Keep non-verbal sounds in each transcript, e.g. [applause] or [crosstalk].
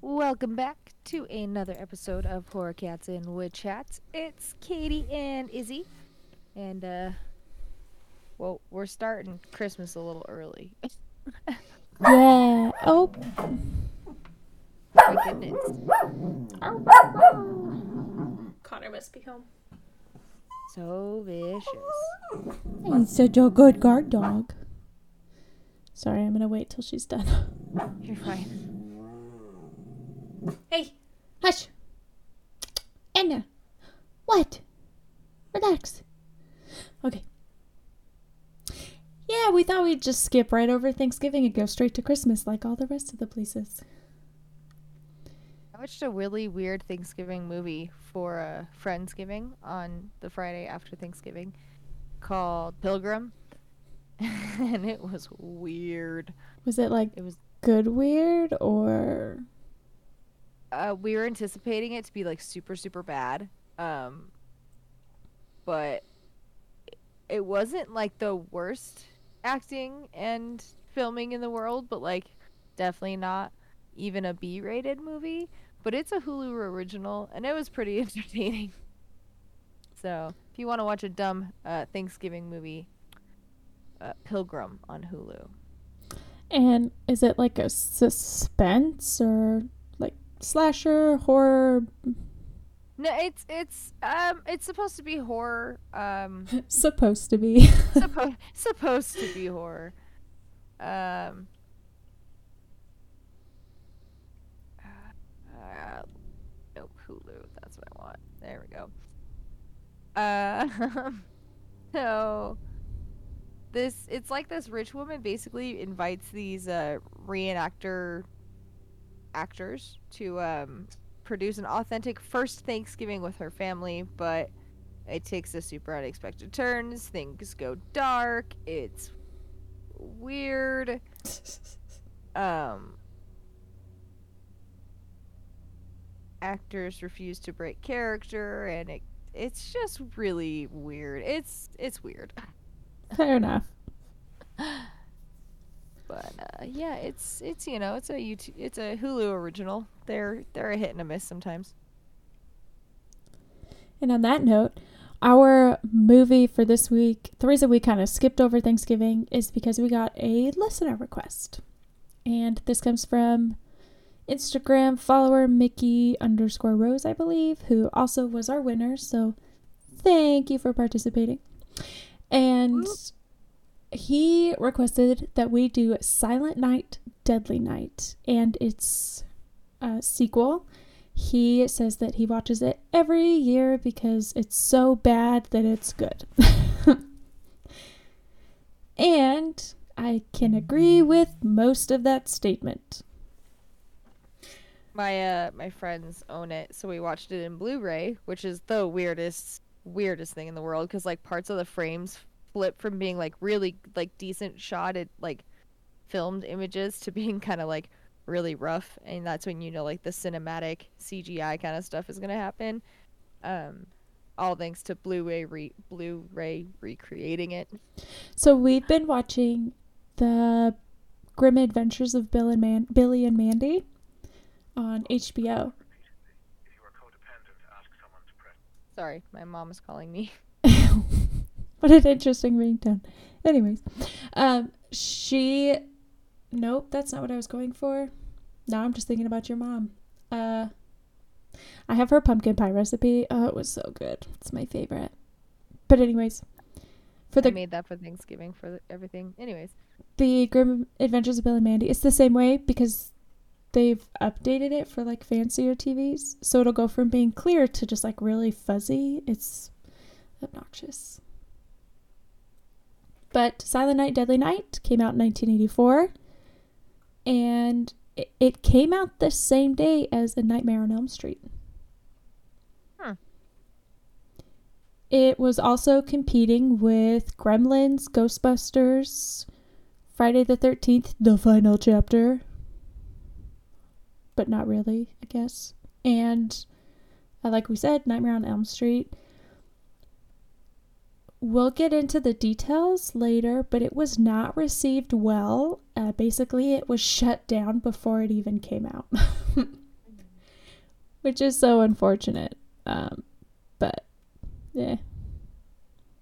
Welcome back to another episode of Horror Cats and Wood Chats. It's Katie and Izzy. And, uh, well, we're starting Christmas a little early. [laughs] Yeah. Oh. My goodness. Connor must be home. So vicious. He's such a good guard dog. Sorry, I'm gonna wait till she's done. You're fine. Hey, Hush. Anna. What? Relax. Okay. Yeah, we thought we'd just skip right over Thanksgiving and go straight to Christmas like all the rest of the places. I watched a really weird Thanksgiving movie for uh, Friendsgiving on the Friday after Thanksgiving called Pilgrim. [laughs] and it was weird. Was it like It was good weird or uh, we were anticipating it to be like super super bad um but it- wasn't like the worst acting and filming in the world but like definitely not even a b-rated movie but it's a hulu original and it was pretty [laughs] entertaining. So if you want to watch a dumb uh, thanksgiving movie uh, pilgrim on hulu. And is it like a suspense or slasher horror no it's it's um it's supposed to be horror um [laughs] supposed to be supposed [laughs] supposed to be horror. Um. Uh, nope, Hulu. That's what I want. There we go. Uh, [laughs] so this it's like this rich woman basically invites these uh reenactor actors to um produce an authentic first Thanksgiving with her family, but it takes a super unexpected turns. Things go dark. It's weird. [laughs] Um, actors refuse to break character, and it it's just really weird. It's it's weird, fair enough [laughs] but uh, yeah, it's it's you know it's a YouTube it's a Hulu original. They're they're a hit and a miss sometimes. And on that note, our movie for this week, the reason we kind of skipped over Thanksgiving is because we got a listener request. And this comes from Instagram follower Mickey underscore Rose, I believe, who also was our winner. So thank you for participating. And. He requested that we do Silent Night, Deadly Night, and its uh, sequel. He says that he watches it every year because it's so bad that it's good. [laughs] and I can agree with most of that statement. My uh my friends own it, so we watched it in Blu-ray, which is the weirdest weirdest thing in the world because like parts of the frames flip from being like really like decent shotted like filmed images to being kind of like really rough, and that's when you know like the cinematic CGI kind of stuff is gonna happen. Um, all thanks to Blu-ray re- Blu-ray recreating it. So we've been watching the Grim Adventures of Bill and Man- Billy and Mandy on HBO. Sorry, my mom is calling me. [laughs] what an interesting ringtone. Anyways, um, she. Nope, that's not what I was going for. Now I'm just thinking about your mom. Uh, I have her pumpkin pie recipe. Oh, it was so good. It's my favorite. But anyways, for I the made that for Thanksgiving for the- everything. Anyways, the Grim Adventures of Bill and Mandy, it's the same way because they've updated it for like fancier TVs. So it'll go from being clear to just like really fuzzy. It's obnoxious. But Silent Night, Deadly Night came out in 1984. And it, it came out the same day as A Nightmare on Elm Street. It was also competing with Gremlins, Ghostbusters, Friday the 13th, the final chapter. But not really, I guess. And uh, like we said, Nightmare on Elm Street. We'll get into the details later, but it was not received well. Uh, basically, it was shut down before it even came out. [laughs] which is so unfortunate. Um, but yeah,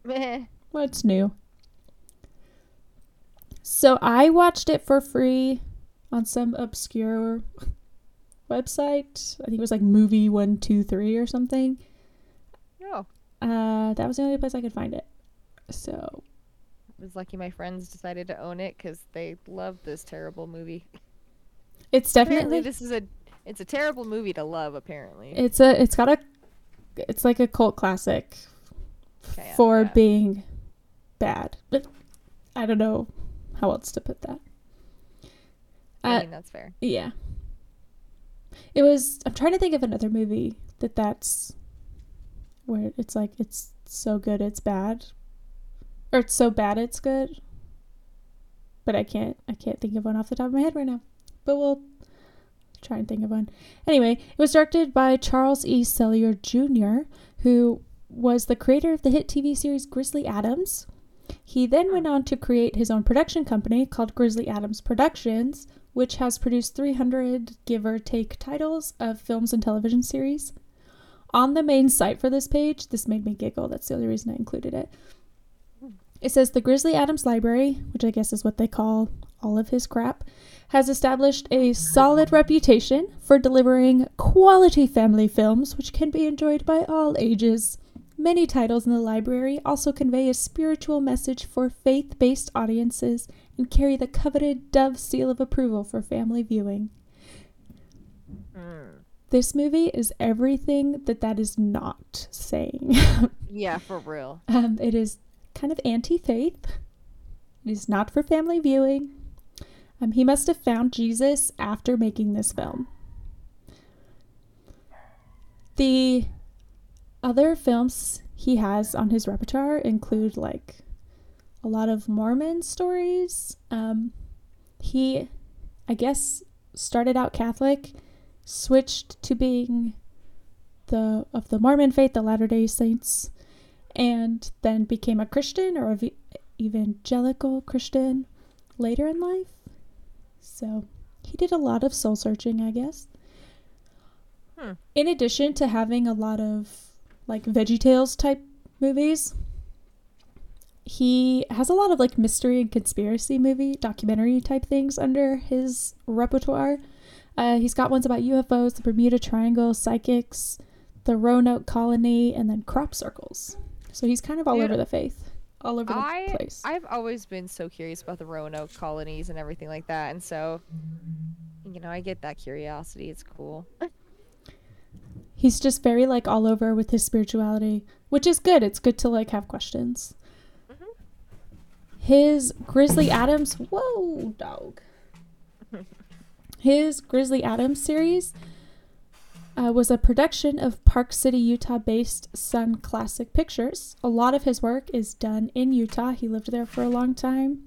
[laughs] what's new? So I watched it for free on some obscure website. I think it was like Movie One Two Three or something. Oh, Uh, that was the only place I could find it. So I was lucky my friends decided to own it because they love this terrible movie. it's Apparently, definitely this is a it's a terrible movie to love. Apparently, it's a it's got a it's like a cult classic Okay, for being bad. But [laughs] I don't know how else to put that. I Uh, mean that's fair. yeah. It was. I'm trying to think of another movie that that's where it's like it's so good it's bad, or it's so bad it's good. But I can't. I can't think of one off the top of my head right now. But we'll try and think of one. Anyway, it was directed by Charles E. Sellier Jr., who was the creator of the hit TV series Grizzly Adams. He then went on to create his own production company called Grizzly Adams Productions, which has produced 300 give or take titles of films and television series. On the main site for this page, this made me giggle. That's the only reason I included it. It says the Grizzly Adams Library, which I guess is what they call all of his crap, has established a solid reputation for delivering quality family films which can be enjoyed by all ages. Many titles in the library also convey a spiritual message for faith based audiences and carry the coveted Dove seal of approval for family viewing. Mm. This movie is everything that that is not saying. [laughs] Yeah, for real. um, it is kind of anti faith, it is not for family viewing. Um, he must have found Jesus after making this film. The other films he has on his repertoire include like a lot of Mormon stories. Um, he, I guess, started out Catholic, switched to being the of the Mormon faith, the Latter Day Saints, and then became a Christian or a evangelical Christian later in life. So he did a lot of soul searching, I guess. Hmm. In addition to having a lot of like Veggie Tales type movies, he has a lot of like mystery and conspiracy movie documentary type things under his repertoire. Uh, he's got ones about UFOs, the Bermuda Triangle, psychics, the Roanoke colony, and then crop circles. So he's kind of all Dude, over the faith, all over the I place. I've always been so curious about the Roanoke colonies and everything like that, and so you know I get that curiosity. It's cool. [laughs] he's just very like all over with his spirituality, which is good. It's good to like have questions. Mm-hmm. His Grizzly Adams, whoa, dog. [laughs] His Grizzly Adams series uh, was a production of Park City, Utah based Sunn Classic Pictures. A lot of his work is done in Utah. He lived there for a long time.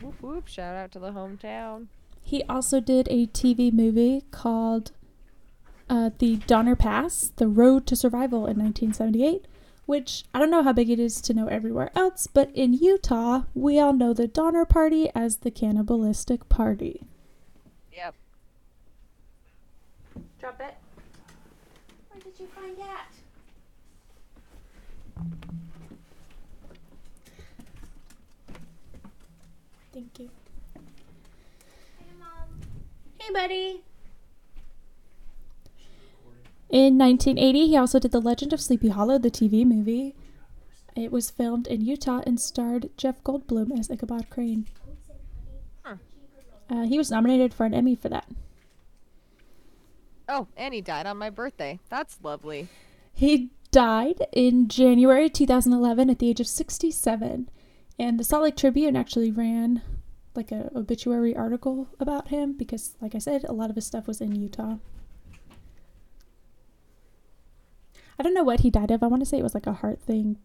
Whoop whoop! Shout out to the hometown. He also did a TV movie called uh, The Donner Pass The Road to Survival in 1978, which I don't know how big it is to know everywhere else, but in Utah, we all know the Donner Party as the cannibalistic party. Yep. Drop it. Where did you find that? Thank you. Hey, Mom. Hey, buddy. In 1980, he also did The Legend of Sleepy Hollow, the TV movie. It was filmed in Utah and starred Jeff Goldblum as Ichabod Crane. Uh, he was nominated for an Emmy for that. Oh, and he died on my birthday. That's lovely. He died in January 2011 at the age of 67. And the Salt Lake Tribune actually ran like a obituary article about him because like I said, a lot of his stuff was in Utah. I don't know what he died of. I want to say it was like a heart thing.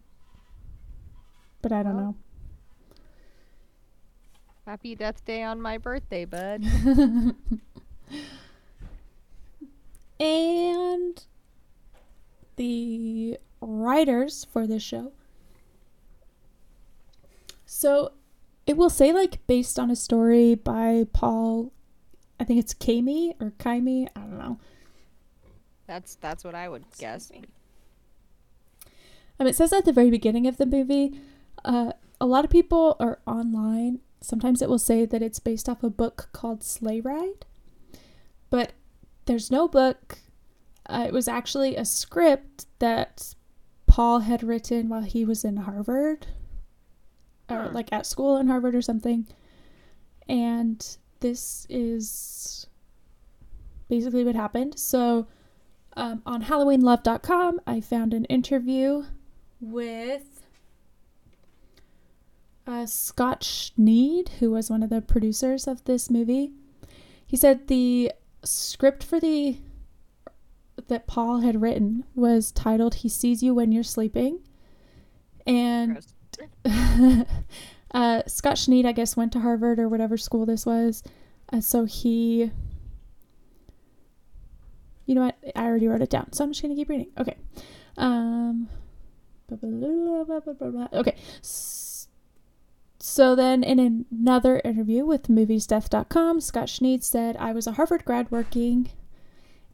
But I don't know. Happy Death Day on my birthday, bud. [laughs] and the writers for this show. So it will say like based on a story by Paul, I think it's Kami or Kaimi, I don't know. That's that's what I would guess. Um, it says at the very beginning of the movie, uh, a lot of people are online. Sometimes it will say that it's based off a book called Sleigh Ride, but there's no book. Uh, it was actually a script that Paul had written while he was in Harvard, or like at school in Harvard or something. And this is basically what happened. So um, on HalloweenLove.com, I found an interview with uh, Scott Schneed, who was one of the producers of this movie. He said the script for the that Paul had written was titled "He Sees You When You're Sleeping," and [laughs] uh, Scott Schneid, I guess, went to Harvard or whatever school this was. Uh, so he, you know what? I already wrote it down, so I'm just gonna keep reading. Okay. Um. blah, blah, blah. Okay. S- So then, in another interview with MoviesDeath.com, Scott Schneid said, "I was a Harvard grad working."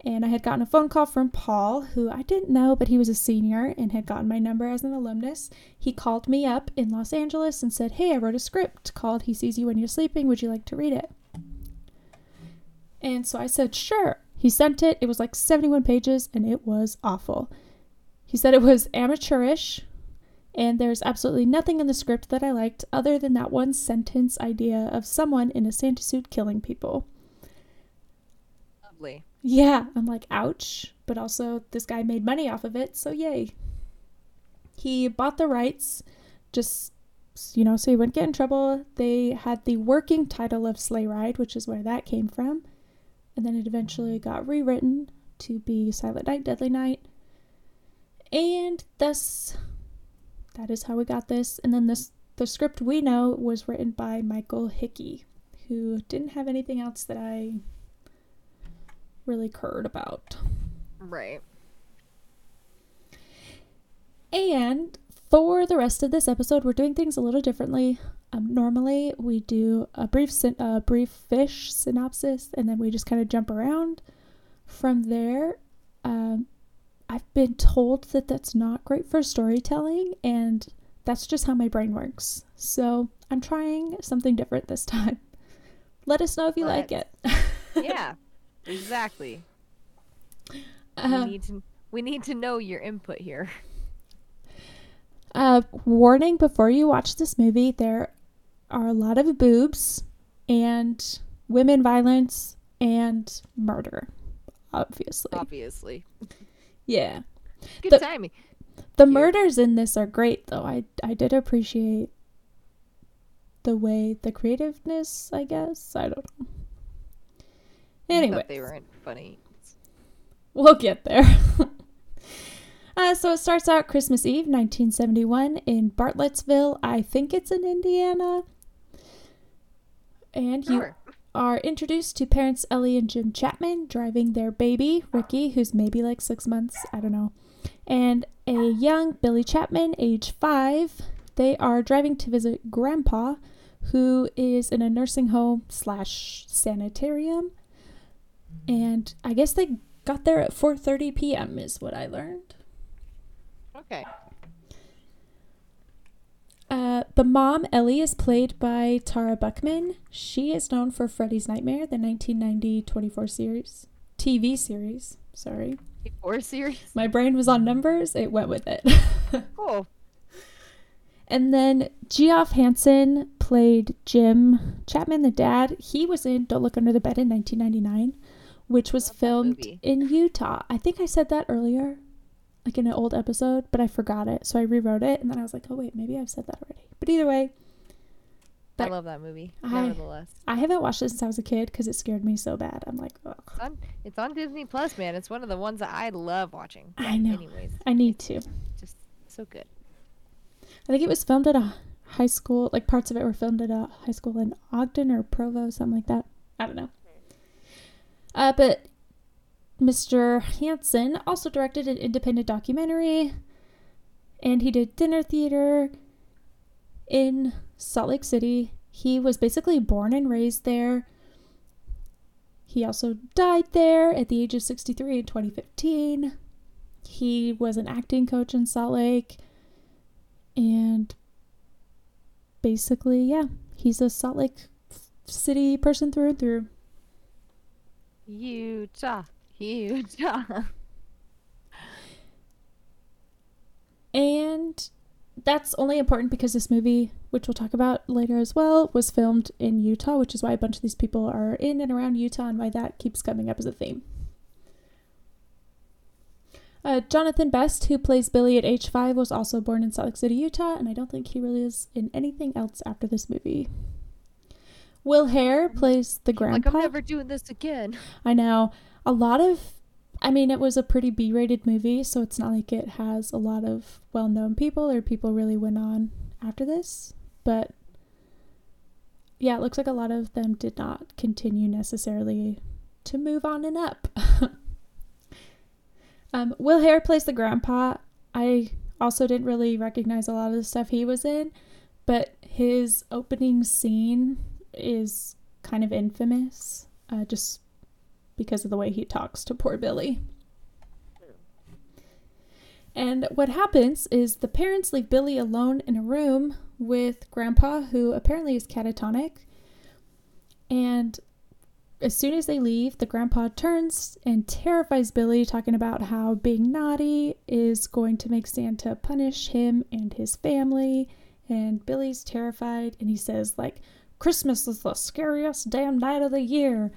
And I had gotten a phone call from Paul, who I didn't know, but he was a senior and had gotten my number as an alumnus. He called me up in Los Angeles and said, Hey, I wrote a script called He Sees You When You're Sleeping. Would you like to read it? And so I said, Sure. He sent it. It was like 71 pages and it was awful. He said it was amateurish and there's absolutely nothing in the script that I liked other than that one sentence idea of someone in a Santa suit killing people. Lovely. Yeah, I'm like, ouch. But also, this guy made money off of it, so yay. He bought the rights, just, you know, so he wouldn't get in trouble. They had the working title of Sleigh Ride, which is where that came from. And then it eventually got rewritten to be Silent Night, Deadly Night. And thus, that is how we got this. And then this, the script we know was written by Michael Hickey, who didn't have anything else that I really cared about. Right. And for the rest of this episode, we're doing things a little differently. Um, normally, we do a brief syn- a brief fish synopsis, and then we just kind of jump around. From there, um, I've been told that that's not great for storytelling, and that's just how my brain works. So I'm trying something different this time. Let us know if you like it. [laughs] Yeah. exactly. Uh, we need to we need to know your input here. Uh, warning before you watch this movie, there are a lot of boobs and women violence and murder. Obviously. Obviously. Yeah. Good The- timing. The Cute. murders in this are great though. I I did appreciate the way the creativeness, I guess. I don't know. Anyway, they weren't funny. We'll get there. [laughs] uh, so it starts out Christmas Eve, 1971, in Bartlettsville. I think it's in Indiana. And you Sure. Are introduced to parents Ellie and Jim Chapman driving their baby, Ricky, who's maybe like six months, I don't know, and a young Billy Chapman, age five. They are driving to visit Grandpa, who is in a nursing home slash sanitarium. And I guess they got there at 4:30 p.m. is what I learned. Okay. Uh, the mom, Ellie, is played by Tara Buckman. She is known for Freddy's Nightmare, the 1990 24 series. TV series. Sorry. Or series. My brain was on numbers, it went with it. [laughs] Cool. and then Geoff Hansen played Jim Chapman, the dad. He was in Don't Look Under the Bed in 1999, which was filmed in Utah. I think I said that earlier, like in an old episode, but I forgot it. So I rewrote it, and then I was like, oh, wait, maybe I've said that already. But either way, I love that movie. I- Nevertheless. I haven't watched it since I was a kid because it scared me so bad. I'm like, Ugh, It's on it's on Disney Plus, man. It's one of the ones that I love watching. I know. Anyways, I need to. just so good. I think it was filmed at a high school, like parts of it were filmed at a high school in Ogden or Provo, something like that. I don't know. Uh, but Mr. Hansen also directed an independent documentary, and he did dinner theater in Salt Lake City. He was basically born and raised there. He also died there at the age of 63 in 2015. He was an acting coach in Salt Lake. And basically, yeah, he's a Salt Lake City person through and through. Utah. Utah. [laughs] And that's only important because this movie, which we'll talk about later as well, was filmed in Utah, which is why a bunch of these people are in and around Utah and why that keeps coming up as a theme. Uh, Jonathan Best, who plays Billy at age five, was also born in Salt Lake City, Utah, and I don't think he really is in anything else after this movie. Will Hare plays the grandpa. like. I'm never doing this again. I know. A lot of I mean, it was a pretty B rated movie, so it's not like it has a lot of well known people or people really went on after this. But yeah, it looks like a lot of them did not continue necessarily to move on and up. [laughs] um, Will Hare plays the grandpa. I also didn't really recognize a lot of the stuff he was in, but his opening scene is kind of infamous. Uh, just because of the way he talks to poor Billy. And what happens is the parents leave Billy alone in a room with Grandpa, who apparently is catatonic. And as soon as they leave, the grandpa turns and terrifies Billy, talking about how being naughty is going to make Santa punish him and his family. And Billy's terrified, and he says, like, Christmas is the scariest damn night of the year.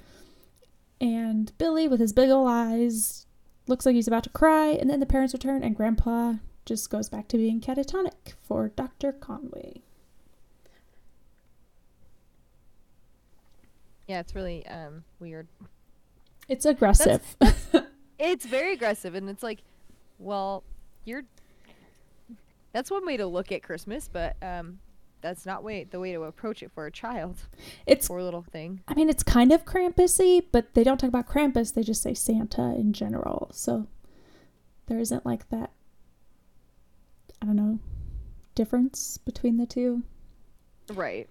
And Billy, with his big ol' eyes, looks like he's about to cry. And then the parents return, and Grandpa just goes back to being catatonic for Dr. Conway. Yeah, it's really um weird. It's aggressive. [laughs] It's very aggressive, and it's like, well, you're. That's one way to look at Christmas, but um, that's not way the way to approach it for a child, it's, poor little thing. I mean, it's kind of Krampusy, but they don't talk about Krampus. They just say Santa in general. So there isn't like that, I don't know, difference between the two. Right.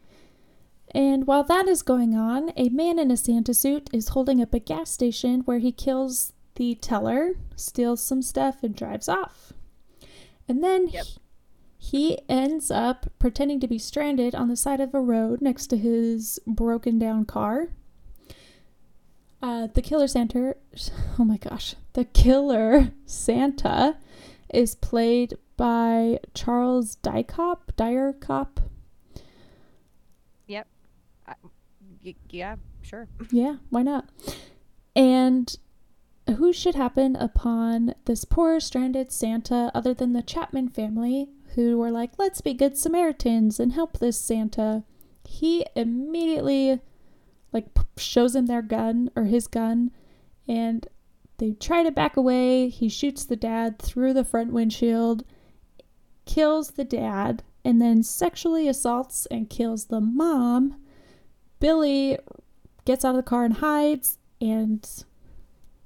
And while that is going on, a man in a Santa suit is holding up a gas station where he kills the teller, steals some stuff, and drives off. And then Yep. he, he ends up pretending to be stranded on the side of a road next to his broken down car. Uh, the killer Santa, [laughs] oh my gosh, the killer Santa is played by Charles Dykop, Dyer Cop. Yep. Y- yeah, sure. [laughs] Yeah, why not? And who should happen upon this poor stranded Santa other than the Chapman family who were like, let's be good Samaritans and help this Santa? He immediately like shows him their gun or his gun and they try to back away. He shoots the dad through the front windshield, kills the dad, and then sexually assaults and kills the mom. Billy gets out of the car and hides, and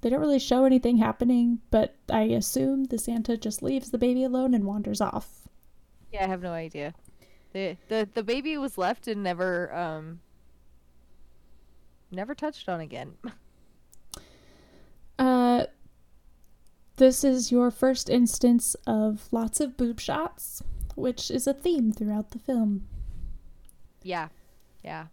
they don't really show anything happening, but I assume the Santa just leaves the baby alone and wanders off. Yeah, I have no idea. the the The baby was left and never um. Never touched on again. [laughs] Uh, this is your first instance of lots of boob shots, which is a theme throughout the film. yeah, yeah.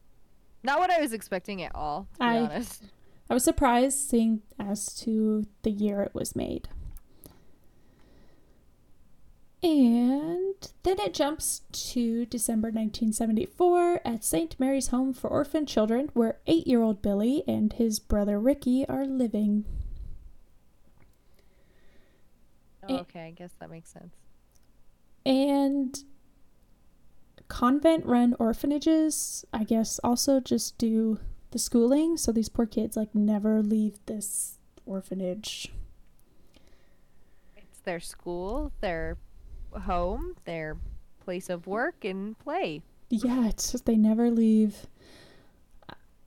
Not what I was expecting at all. To be I- honest. I was surprised seeing as to the year it was made. And then it jumps to December 1974 at St. Mary's Home for Orphan Children, where eight year old Billy and his brother Ricky are living. Oh, okay, I guess that makes sense. And convent run orphanages, I guess, also just do the schooling. So these poor kids, like, never leave this orphanage. It's their school, their home, their place of work and play. Yeah, it's just they never leave.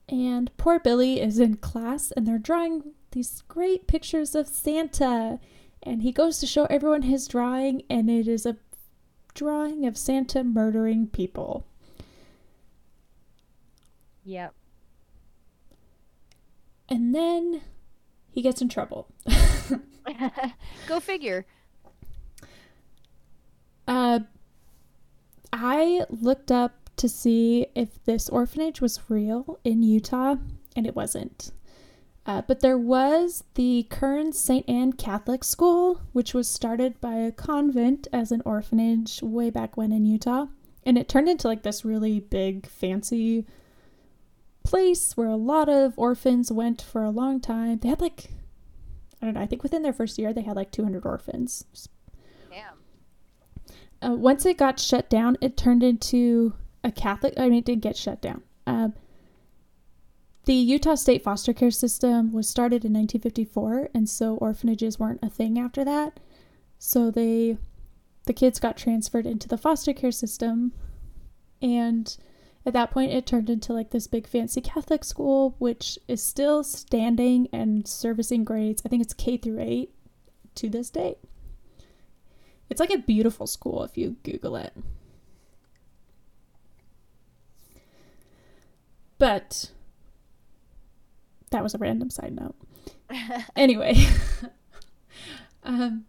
And poor Billy is in class and they're drawing these great pictures of Santa. And he goes to show everyone his drawing, and it is a drawing of Santa murdering people. Yep. And then he gets in trouble. [laughs] Go figure. Uh, I looked up to see if this orphanage was real in Utah, and it wasn't. Uh, but there was the Kern St. Anne Catholic School, which was started by a convent as an orphanage way back when in Utah. And it turned into like this really big, fancy place where a lot of orphans went for a long time. They had like, I don't know, I think within their first year, they had like 200 orphans. Damn. Uh, once it got shut down, it turned into a Catholic. I mean, it did get shut down. Um, the Utah State foster care system was started in 1954, and so orphanages weren't a thing after that. So they, the kids got transferred into the foster care system, and at that point, it turned into like this big fancy Catholic school, which is still standing and servicing grades. I think it's K through eight to this day. It's like a beautiful school if you Google it. But that was a random side note. [laughs] anyway, [laughs] um,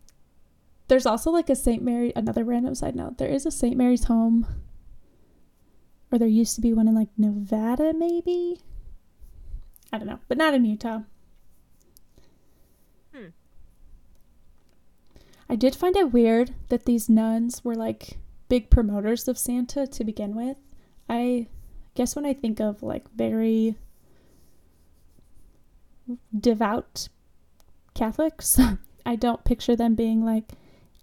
there's also like a St. Mary, another random side note. There is a St. Mary's home, or there used to be one in like Nevada, maybe. I don't know, but not in Utah. Hmm. I did find it weird that these nuns were like big promoters of Santa to begin with. I guess when I think of like very devout Catholics, [laughs] I don't picture them being like,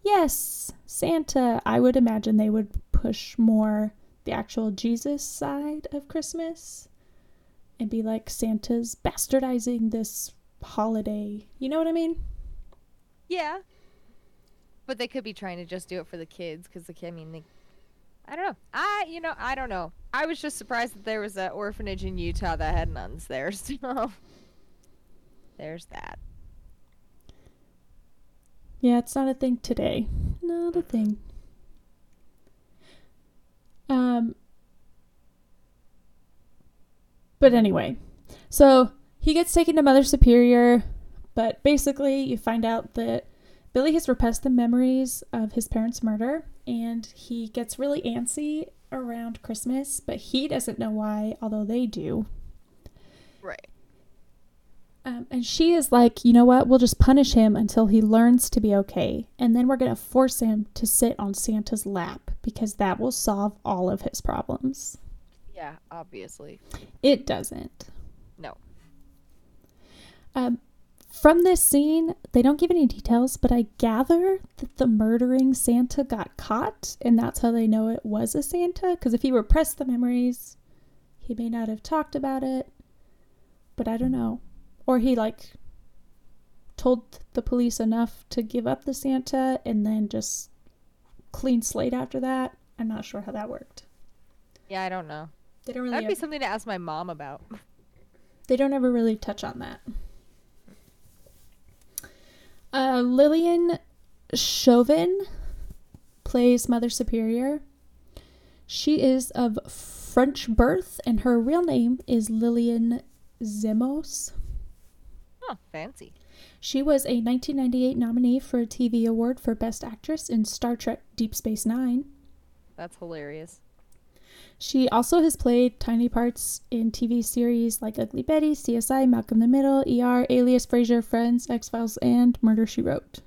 yes, Santa. I would imagine they would push more the actual Jesus side of Christmas and be like, Santa's bastardizing this holiday. You know what I mean? Yeah. But they could be trying to just do it for the kids because the kid, I mean, they, I don't know. I, you know, I don't know. I was just surprised that there was an orphanage in Utah that had nuns there. [laughs] So there's that. Yeah, it's not a thing today. Not a thing. Um But anyway, so he gets taken to Mother Superior, but basically you find out that Billy has repressed the memories of his parents' murder and he gets really antsy around Christmas, but he doesn't know why, although they do. Right. Um, and she is like, you know what? We'll just punish him until he learns to be okay. And then we're going to force him to sit on Santa's lap because that will solve all of his problems. Yeah, obviously. It doesn't. No. Um, from this scene, they don't give any details, but I gather that the murdering Santa got caught, and that's how they know it was a Santa. Because if he repressed the memories, he may not have talked about it. But I don't know. Or he, like, told the police enough to give up the Santa and then just clean slate after that. I'm not sure how that worked. Yeah, I don't know. They don't really. That'd be something to ask my mom about. they don't ever really touch on that. Uh, Lilyan Chauvin plays Mother Superior. She is of French birth, and her real name is Lillian Zemos. Oh, fancy. She was a 1998 nominee for a TV award for Best Actress in Star Trek Deep Space Nine. That's hilarious. She also has played tiny parts in TV series like Ugly Betty, CSI, Malcolm in the Middle, ER, Alias, Frasier, Friends, X Files, and Murder She Wrote.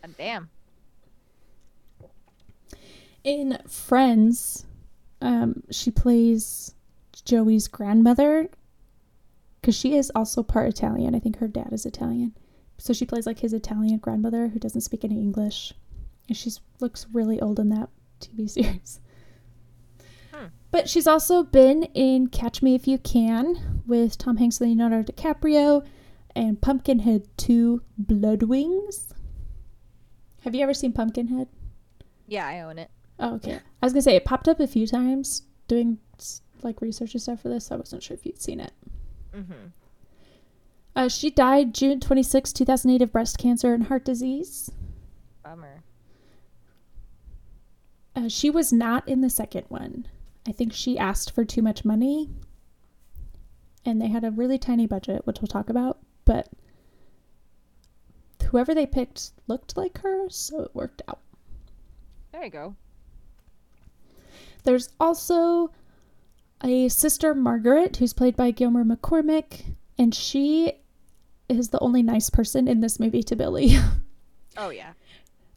God damn. In Friends, um, she plays Joey's grandmother because she is also part Italian. I think her dad is Italian. So she plays like his Italian grandmother who doesn't speak any English. And she looks really old in that TV [laughs] series. But she's also been in Catch Me If You Can with Tom Hanks and Leonardo DiCaprio and Pumpkinhead 2 Blood Wings. Have you ever seen Pumpkinhead? Yeah, I own it. Oh, okay. I was gonna say it popped up a few times doing like research and stuff for this. So I wasn't sure if you'd seen it. Mm-hmm. Uh, she died June 26, 2008 of breast cancer and heart disease. Bummer. Uh, she was not in the second one. I think she asked for too much money. and they had a really tiny budget, which we'll talk about, but whoever they picked looked like her, so it worked out. There you go. There's also a sister Margaret who's played by Gilmer McCormick, and she is the only nice person in this movie to Billy. [laughs] Oh yeah.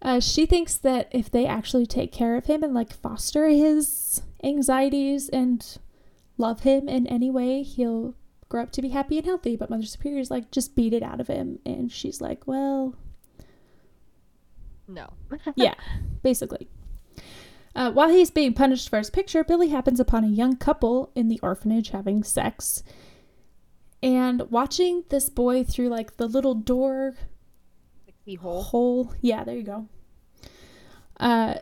Uh, she thinks that if they actually take care of him and like foster his anxieties and love him in any way, he'll grow up to be happy and healthy. But Mother Superior is like, just beat it out of him. And she's like, well, No. [laughs] yeah, basically. Uh, while he's being punished for his picture, Billy happens upon a young couple in the orphanage having sex. And watching this boy through like the little door the keyhole. hole. Yeah, there you go. Uh,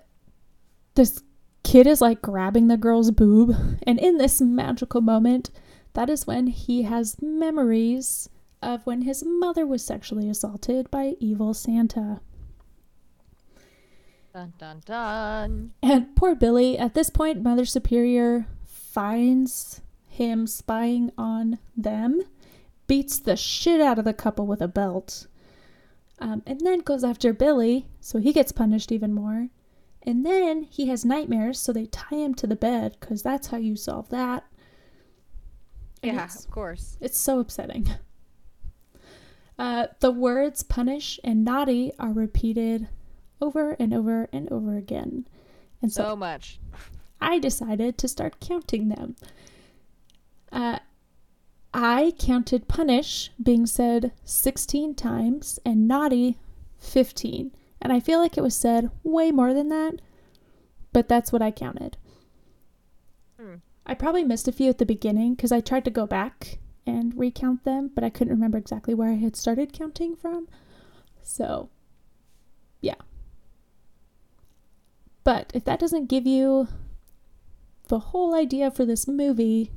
this kid is like grabbing the girl's boob, and in this magical moment, that is when he has memories of when his mother was sexually assaulted by evil Santa. Dun dun dun. And poor Billy, at this point, Mother Superior finds him spying on them, beats the shit out of the couple with a belt, um, and then goes after Billy, so he gets punished even more. And then he has nightmares, so they tie him to the bed, because that's how you solve that. And Yeah, of course. it's so upsetting. [laughs] Uh, the words punish and naughty are repeated over and over and over again. And so So much. I decided to start counting them. Uh, I counted punish being said 16 times and naughty 15. And I feel like it was said way more than that, but that's what I counted. Hmm. I probably missed a few at the beginning because I tried to go back and recount them, but I couldn't remember exactly where I had started counting from. So, yeah. But if that doesn't give you the whole idea for this movie,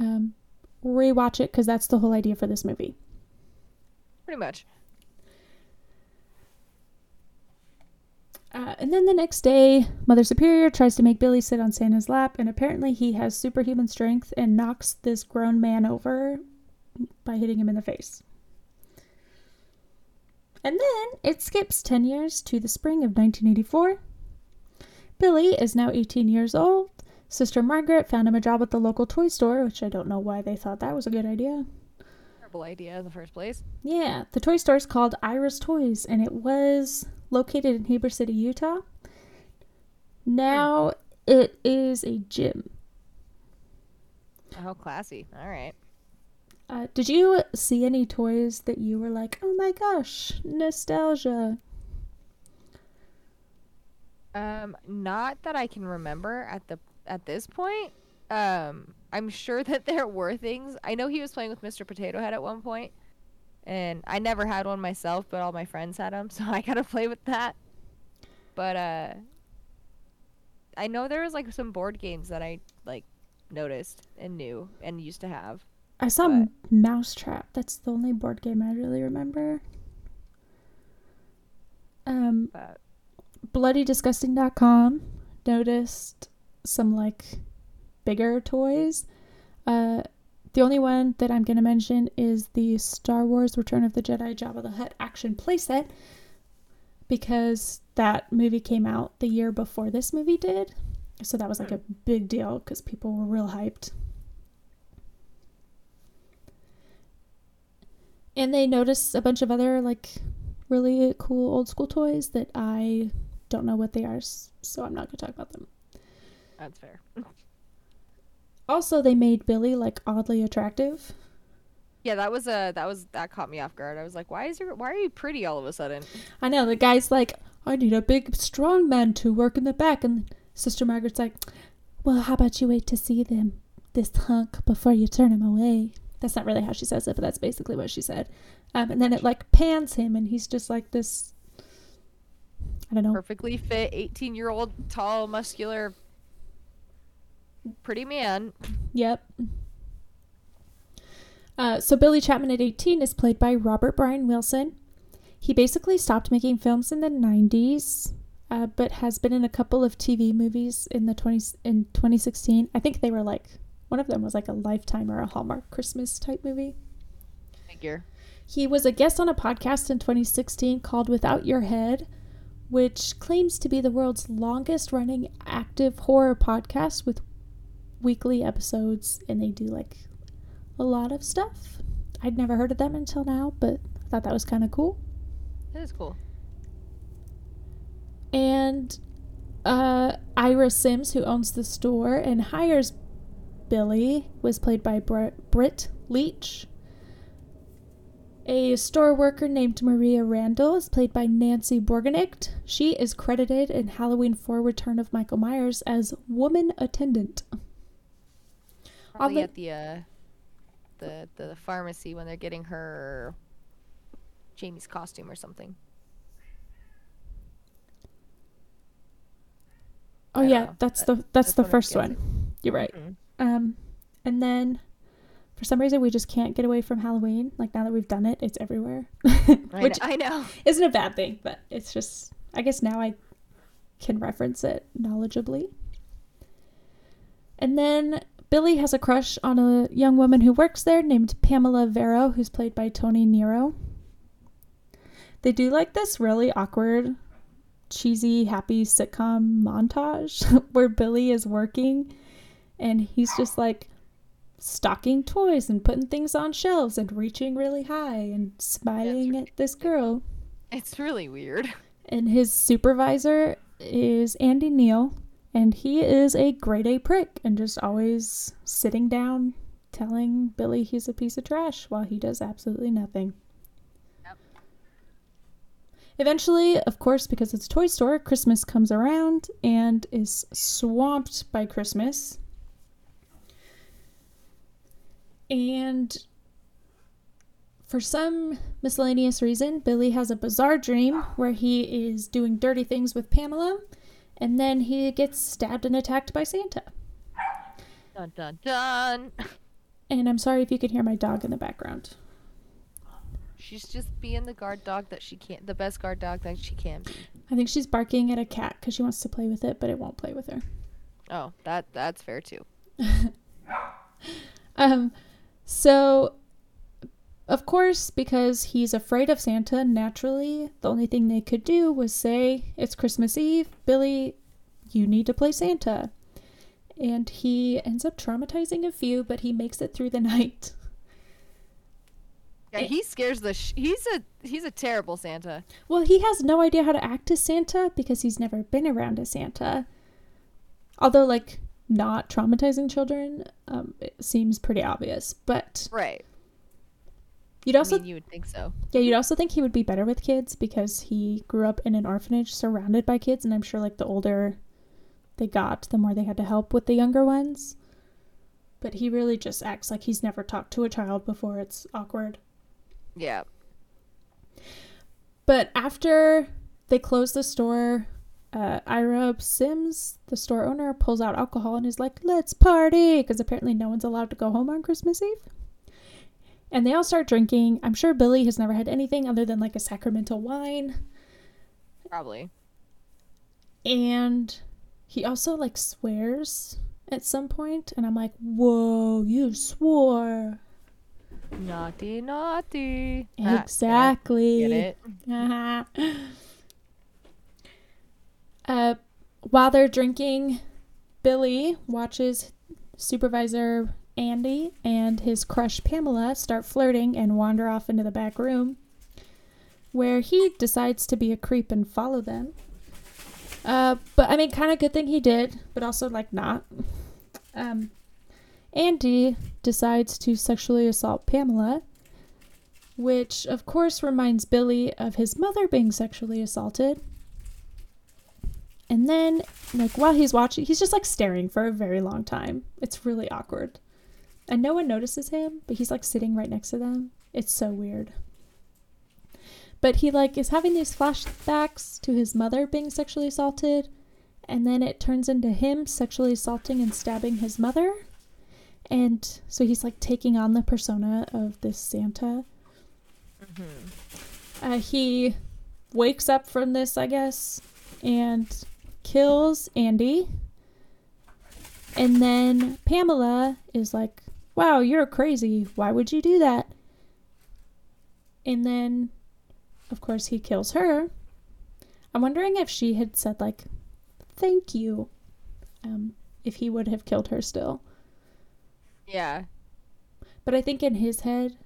um, rewatch it because that's the whole idea for this movie. Pretty much. Uh, and then the next day, Mother Superior tries to make Billy sit on Santa's lap, and apparently he has superhuman strength and knocks this grown man over by hitting him in the face. And then it skips 10 years to the spring of 1984. Billy is now 18 years old. Sister Margaret found him a job at the local toy store, which I don't know why they thought that was a good idea. Terrible idea in the first place. Yeah, the toy store is called Ira's Toys, and it was located in Heber City, Utah. Now it is a gym. Oh, classy. All right. Uh, did you see any toys that you were like, oh my gosh, nostalgia? Um, not that I can remember at the at this point. Um, I'm sure [laughs] that there were things. I know he was playing with Mr. Potato Head at one point, and I never had one myself, but all my friends had them, [laughs] so I gotta play with that. But uh, I know there was like some board games that I like noticed and knew and used to have. I saw But- Mousetrap. That's the only board game I really remember. Um, But bloodydisgusting.com noticed some like bigger toys. Uh, the only one that I'm going to mention is the Star Wars Return of the Jedi Jabba the Hutt action playset because that movie came out the year before this movie did. So that was like a big deal because people were real hyped. And they noticed a bunch of other like really cool old school toys that I don't know what they are, so I'm not going to talk about them. That's fair. Also, they made Billy like oddly attractive. Yeah, that was uh that was that caught me off guard. I was like, why is your why are you pretty all of a sudden? I know the guy's like, I need a big, strong man to work in the back, and Sister Margaret's like, Well, how about you wait to see them, this hunk, before you turn him away? That's not really how she says it, but that's basically what she said. Um, and then it like pans him, and he's just like this. I don't know. Perfectly fit, 18 year old, tall, muscular, pretty man. Yep. Uh, so Billy Chapman at 18 is played by Robert Brian Wilson. He basically stopped making films in the 90s, uh, but has been in a couple of TV movies in the 20 in 2016. I think they were like one of them was like a Lifetime or a Hallmark Christmas type movie. Figure. He was a guest on a podcast in 2016 called Without Your Head, which claims to be the world's longest running active horror podcast with weekly episodes, and they do like a lot of stuff. I'd never heard of them until now, but I thought that was kind of cool. That is cool. And uh, Ira Sims, who owns the store and hires Billy, was played by Br- Britt Leach. A store worker named Maria Randall is played by Nancy Borgenicht. She is credited in Halloween 4 Return of Michael Myers as woman attendant. Probably the- at the uh, the the pharmacy when they're getting her Jamie's costume or something. Oh yeah, know. that's the that's, that's the first one. You're right. Mhm. Um, and then for some reason we just can't get away from Halloween. Like now that we've done it, it's everywhere. [laughs] Which I know. isn't a bad thing, but it's just I guess now I can reference it knowledgeably. And then Billy has a crush on a young woman who works there named Pamela Vero, who's played by Toni Nero. They do like this really awkward, cheesy, happy sitcom montage [laughs] where Billy is working and he's just like stocking toys and putting things on shelves and reaching really high and smiling at this girl. It's really weird. And his supervisor is Andy Neal, and he is a grade A prick and just always sitting down telling Billy he's a piece of trash while he does absolutely nothing. Yep. Eventually, of course, because it's a toy store, Christmas comes around and is swamped by Christmas. And for some miscellaneous reason, Billy has a bizarre dream where he is doing dirty things with Pamela, and then he gets stabbed and attacked by Santa. Dun dun dun. And I'm sorry if you can hear my dog in the background. She's just being the guard dog that she can't—the best guard dog that she can be. I think she's barking at a cat because she wants to play with it, but it won't play with her. Oh, that that's fair too. [laughs] Um, so, of course, because he's afraid of Santa, naturally, the only thing they could do was say, It's Christmas Eve, Billy, you need to play Santa. And he ends up traumatizing a few, but he makes it through the [laughs] night. Yeah, he scares the. Sh- he's a he's a terrible Santa. Well, he has no idea how to act as Santa because he's never been around a Santa. Although, like, not traumatizing children um, it seems pretty obvious. But Right. You'd also I mean, you would think so. Yeah, you'd also think he would be better with kids because he grew up in an orphanage surrounded by kids, and I'm sure like the older they got, the more they had to help with the younger ones. But he really just acts like he's never talked to a child before. It's awkward. Yeah. But after they close the store, uh, Ira Sims, the store owner, pulls out alcohol and is like, let's party! Because apparently no one's allowed to go home on Christmas Eve. And they all start drinking. I'm sure Billy has never had anything other than like a sacramental wine. Probably. And he also like swears at some point, and I'm like, whoa, you swore. Naughty, naughty. Ah? Exactly. Get it? Uh-huh. uh, while they're drinking, Billy watches supervisor Andy and his crush Pamela start flirting and wander off into the back room, where he decides to be a creep and follow them. Uh, but I mean, kind of good thing he did, but also like not. Um, Andy decides to sexually assault Pamela, which of course reminds Billy of his mother being sexually assaulted. And then, like, while he's watching, he's just like staring for a very long time. It's really awkward. And no one notices him, but he's like sitting right next to them. It's so weird. But he like is having these flashbacks to his mother being sexually assaulted, and then it turns into him sexually assaulting and stabbing his mother. And so he's like taking on the persona of this Santa. Uh, he wakes up from this, I guess, and kills Andy. And then Pamela is like, Wow, you're crazy. Why would you do that? And then, of course, he kills her. I'm wondering if she had said, like, thank you, um, if he would have killed her still. Yeah. But I think in his head,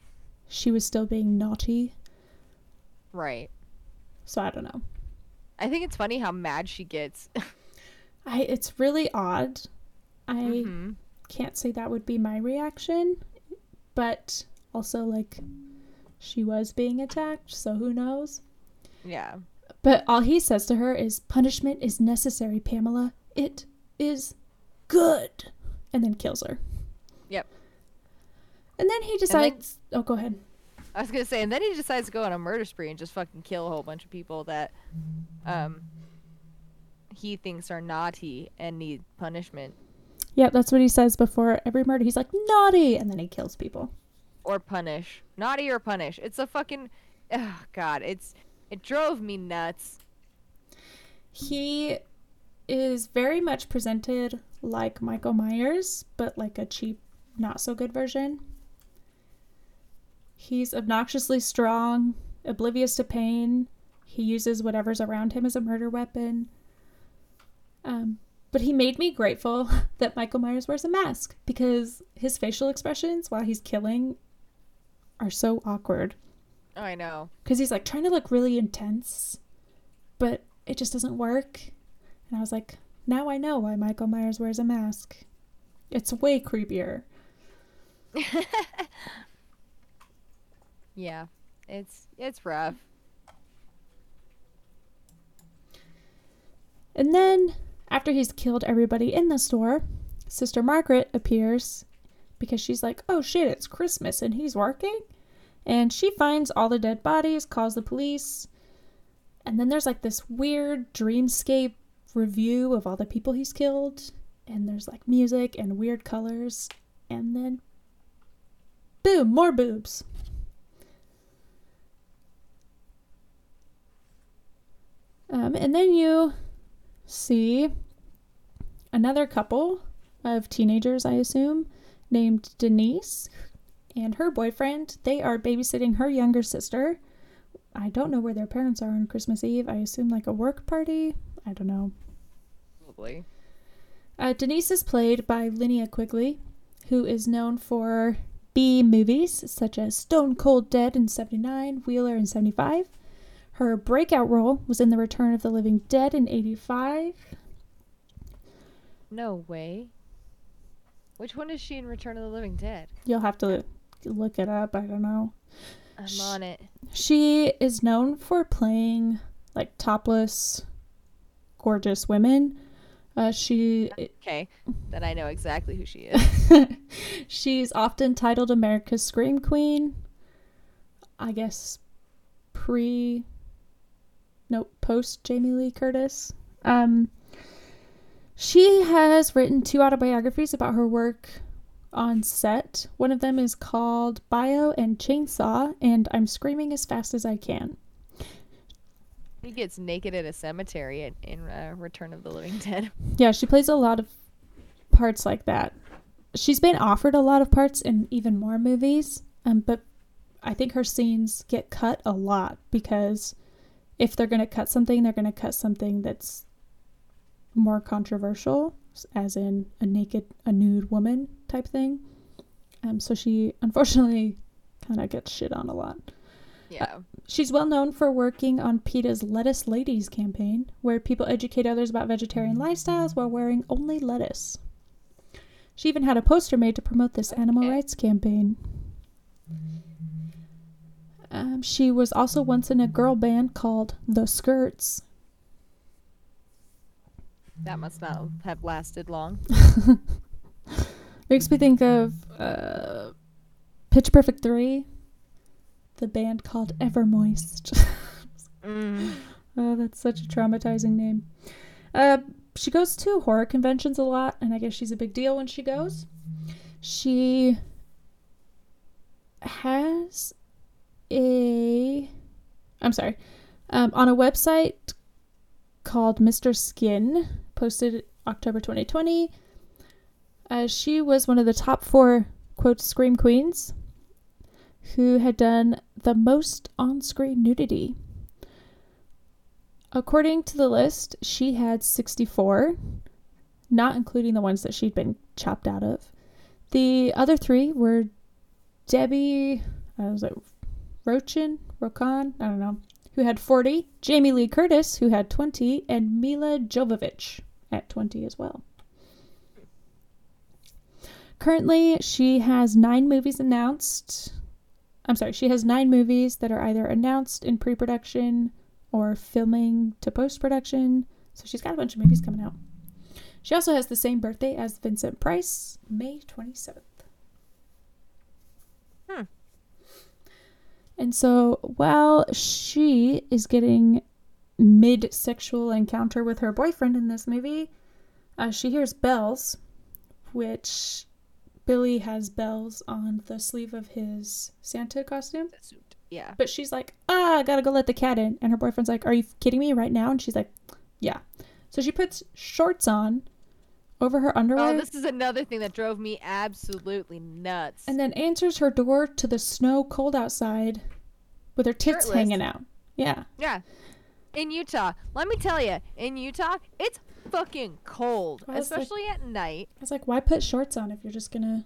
she was still being naughty. Right. So I don't know. I think it's funny how mad she gets. [laughs] I it's really odd. I Mhm. Can't say that would be my reaction, but also like she was being attacked, so who knows? Yeah. But all he says to her is punishment is necessary, Pamela. It is good. And then kills her. Yep. And then he then- decides Oh, go ahead. I was gonna say, and then he decides to go on a murder spree and just fucking kill a whole bunch of people that, um, he thinks are naughty and need punishment Yeah, that's what he says before every murder. He's like, naughty and then he kills people. or punish, naughty or punish. It's a fucking, oh god, it's it drove me nuts. He is very much presented like Michael Myers, but like a cheap, not so good version. He's obnoxiously strong, oblivious to pain. He uses whatever's around him as a murder weapon. Um, but he made me grateful [laughs] that Michael Myers wears a mask because his facial expressions while he's killing are so awkward. Oh, I know. Because he's like trying to look really intense, but it just doesn't work. And I was like, now I know why Michael Myers wears a mask. It's way creepier. [laughs] Yeah, it's it's rough. And then, after he's killed everybody in the store, Sister Margaret appears because she's like, oh shit, it's Christmas and he's working. And she finds all the dead bodies, calls the police. And then there's like this weird dreamscape review of all the people he's killed. And there's like music and weird colors. And then, boom, more boobs. Um, and then you see another couple of teenagers, I assume, named Denise and her boyfriend. They are babysitting her younger sister. I don't know where their parents are on Christmas Eve. I assume like a work party. I don't know. Probably. Uh, Denise is played by Linnea Quigley, who is known for B movies such as Stone Cold Dead in 79, Wheeler in 75. Her breakout role was in The Return of the Living Dead in 85. No way. Which one is she in Return of the Living Dead? You'll have to look it up. I don't know. I'm Sh- on it. She is known for playing like topless, gorgeous women. Uh, she Okay, then I know exactly who she is. [laughs] she's often titled America's Scream Queen. I guess pre, no, post Jamie Lee Curtis. Um, she has written two autobiographies about her work on set. One of them is called Bio and Chainsaw, and I'm screaming as fast as I can. he gets naked at a cemetery in, in uh, Return of the Living Dead. Yeah, she plays a lot of parts like that. She's been offered a lot of parts in even more movies, um, but I think her scenes get cut a lot because if they're going to cut something, they're going to cut something that's more controversial, as in a naked, a nude woman type thing. Um, so she [laughs] unfortunately kind of gets shit on a lot. Yeah. She's well known for working on PETA's Lettuce Ladies campaign, where people educate others about vegetarian lifestyles while wearing only lettuce. She even had a poster made to promote this animal rights campaign. Um, she was also once in a girl band called The Skirts. That must not have lasted long. [laughs] Makes me think of uh, Pitch Perfect 3, the band called Evermoist. Mm. [laughs] Oh, that's such a traumatizing name. Uh, she goes to horror conventions a lot, and I guess she's a big deal when she goes. She has a. I'm sorry. Um, on a website called Mr. Skin, posted October 2020. Uh, she was one of the top four, quote, Scream Queens who had done the most on screen nudity. According to the list, she had 64, not including the ones that she'd been chopped out of. The other three were Debbie, I was like, Rochin, Rokan, I don't know, who had 40, Jamie Lee Curtis, who had 20, and Milla Jovovich at 20 as well. Currently, she has nine movies announced. I'm sorry, she has nine movies that are either announced in pre production or filming to post production. So she's got a bunch of movies coming out. She also has the same birthday as Vincent Price, May 27th. Hmm. And so while she is getting mid sexual encounter with her boyfriend in this movie, uh, she hears bells, which Billy has bells on the sleeve of his Santa costume. Yeah. But she's like, ah, I gotta go let the cat in. And her boyfriend's like, Are you kidding me right now? And she's like, Yeah. So she puts shorts on over her oh, underwear Oh, this is another thing that drove me absolutely nuts. and then answers her door to the snow cold outside with her tits Shirtless. hanging out. Yeah. yeah. In Utah, let me tell you, in Utah, it's fucking cold, it's like- especially at night. I was like, Why put shorts on if you're just gonna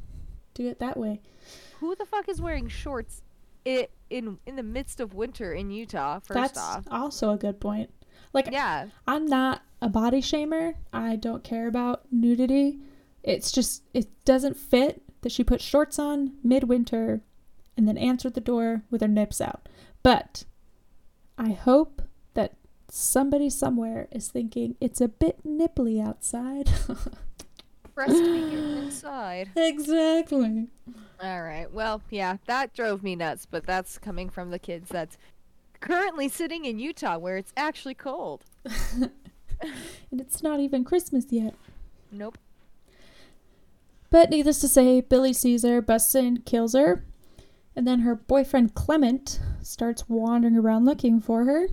do it that way? Who the fuck is wearing shorts i in in the midst of winter in Utah? First That's off, also a good point. Like, yeah, I'm not a body shamer. I don't care about nudity. It's just it doesn't fit that she put shorts on midwinter and then answered the door with her nips out. But I hope that somebody somewhere is thinking it's a bit nipply outside. [laughs] breastfeeding inside. exactly. All right. Well, yeah, that drove me nuts, but that's coming from the kids that's currently sitting in Utah where it's actually cold. [laughs] [laughs] And it's not even Christmas yet. Nope. But needless to say, Billy sees her, busts in, kills her, and then her boyfriend Clement starts wandering around looking for her.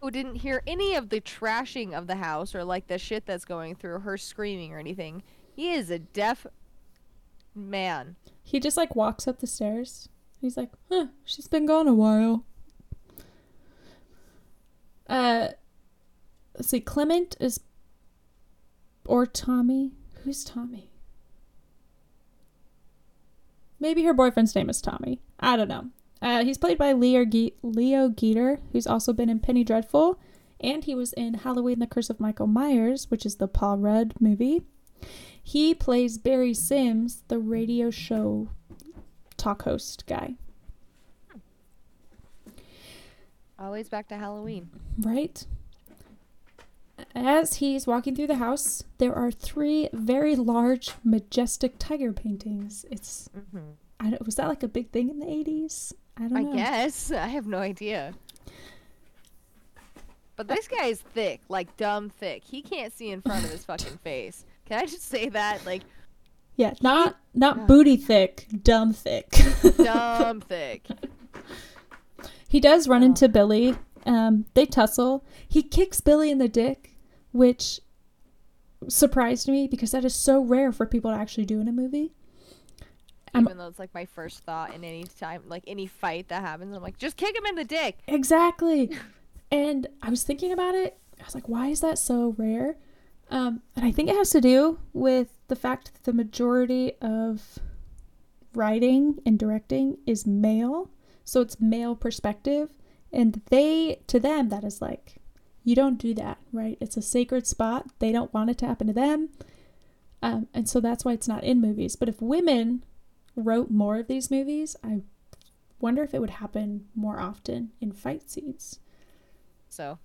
Who didn't hear any of the trashing of the house or like the shit that's going through her screaming or anything. He is a deaf man. He just like walks up the stairs. He's like, huh, she's been gone a while. Uh, let's see, Clement is. Or Tommy. Who's Tommy? Maybe her boyfriend's name is Tommy. I don't know. Uh, he's played by Leo, Ge- Leo Geter, who's also been in Penny Dreadful, and he was in Halloween: The Curse of Michael Myers, which is the Paul Rudd movie. He plays Barry Sims, the radio show talk host guy, Always back to Halloween. right? As he's walking through the house, there are three very large, majestic tiger paintings. It's Mm-hmm. I don't, was that like a big thing in the eighties? I don't I know. guess. [laughs] I have no idea. But this guy is thick, like dumb thick. He can't see in front of his [laughs] fucking face. Can I just say that? Like Yeah, not not Ugh. booty thick, dumb thick. dumb thick. [laughs] He does run Oh. into Billy. Um, they tussle. He kicks Billy in the dick, which surprised me because that is so rare for people to actually do in a movie. I'm- Even though it's like my first thought in any time, like any fight that happens, I'm like, just kick him in the dick. Exactly. [laughs] and I was thinking about it. I was like, why is that so rare? Um, and I think it has to do with the fact that the majority of writing and directing is male. So it's male perspective. And they, to them, that is like, you don't do that, right? It's a sacred spot. They don't want it to happen to them. Um, and so that's why it's not in movies. But if women wrote more of these movies, I wonder if it would happen more often in fight scenes. So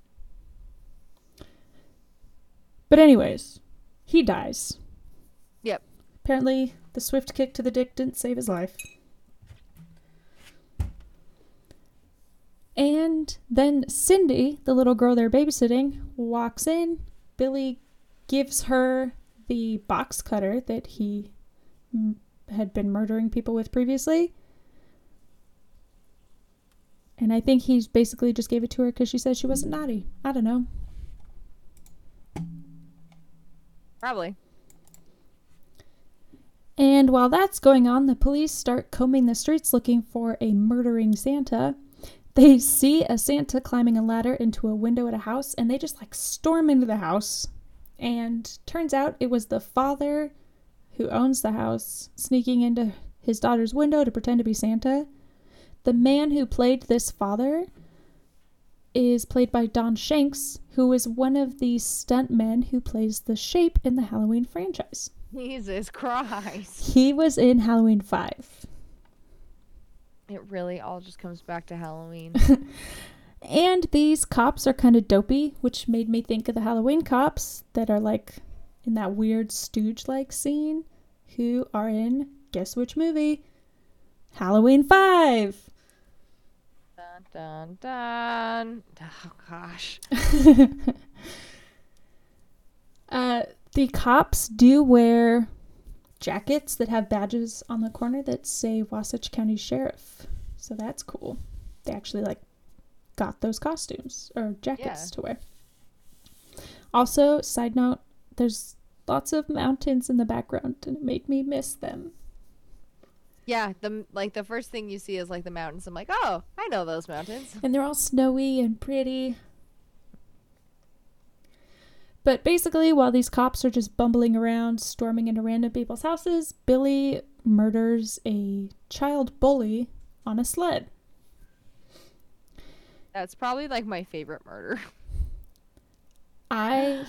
But anyways, he dies. Yep. Apparently, the swift kick to the dick didn't save his life. And then Cindy, the little girl they're babysitting, walks in. Billy gives her the box cutter that he had been murdering people with previously. And I think he basically just gave it to her because she said she wasn't naughty. I don't know. probably. And while that's going on, the police start combing the streets looking for a murdering Santa. They see a Santa climbing a ladder into a window at a house and they just like storm into the house. And turns out it was the father who owns the house sneaking into his daughter's window to pretend to be Santa. The man who played this father is played by Don Shanks, who is one of the stuntmen who plays the shape in the Halloween franchise. Jesus Christ. He was in Halloween 5. It really all just comes back to Halloween. [laughs] And these cops are kind of dopey, which made me think of the Halloween cops that are like in that weird stooge like scene who are in guess which movie? Halloween 5. dun dun dun. Oh gosh. [laughs] uh, the cops do wear jackets that have badges on the corner that say Wasatch County Sheriff. So that's cool. They actually like got those costumes or jackets Yeah. to wear. Also, side note, there's lots of mountains in the background and it made me miss them. Yeah, the like the first thing you see is like the mountains. I'm like, oh, I know those mountains. And they're all snowy and pretty. But basically, while these cops are just bumbling around, storming into random people's houses, Billy murders a child bully on a sled. That's probably like my favorite murder. I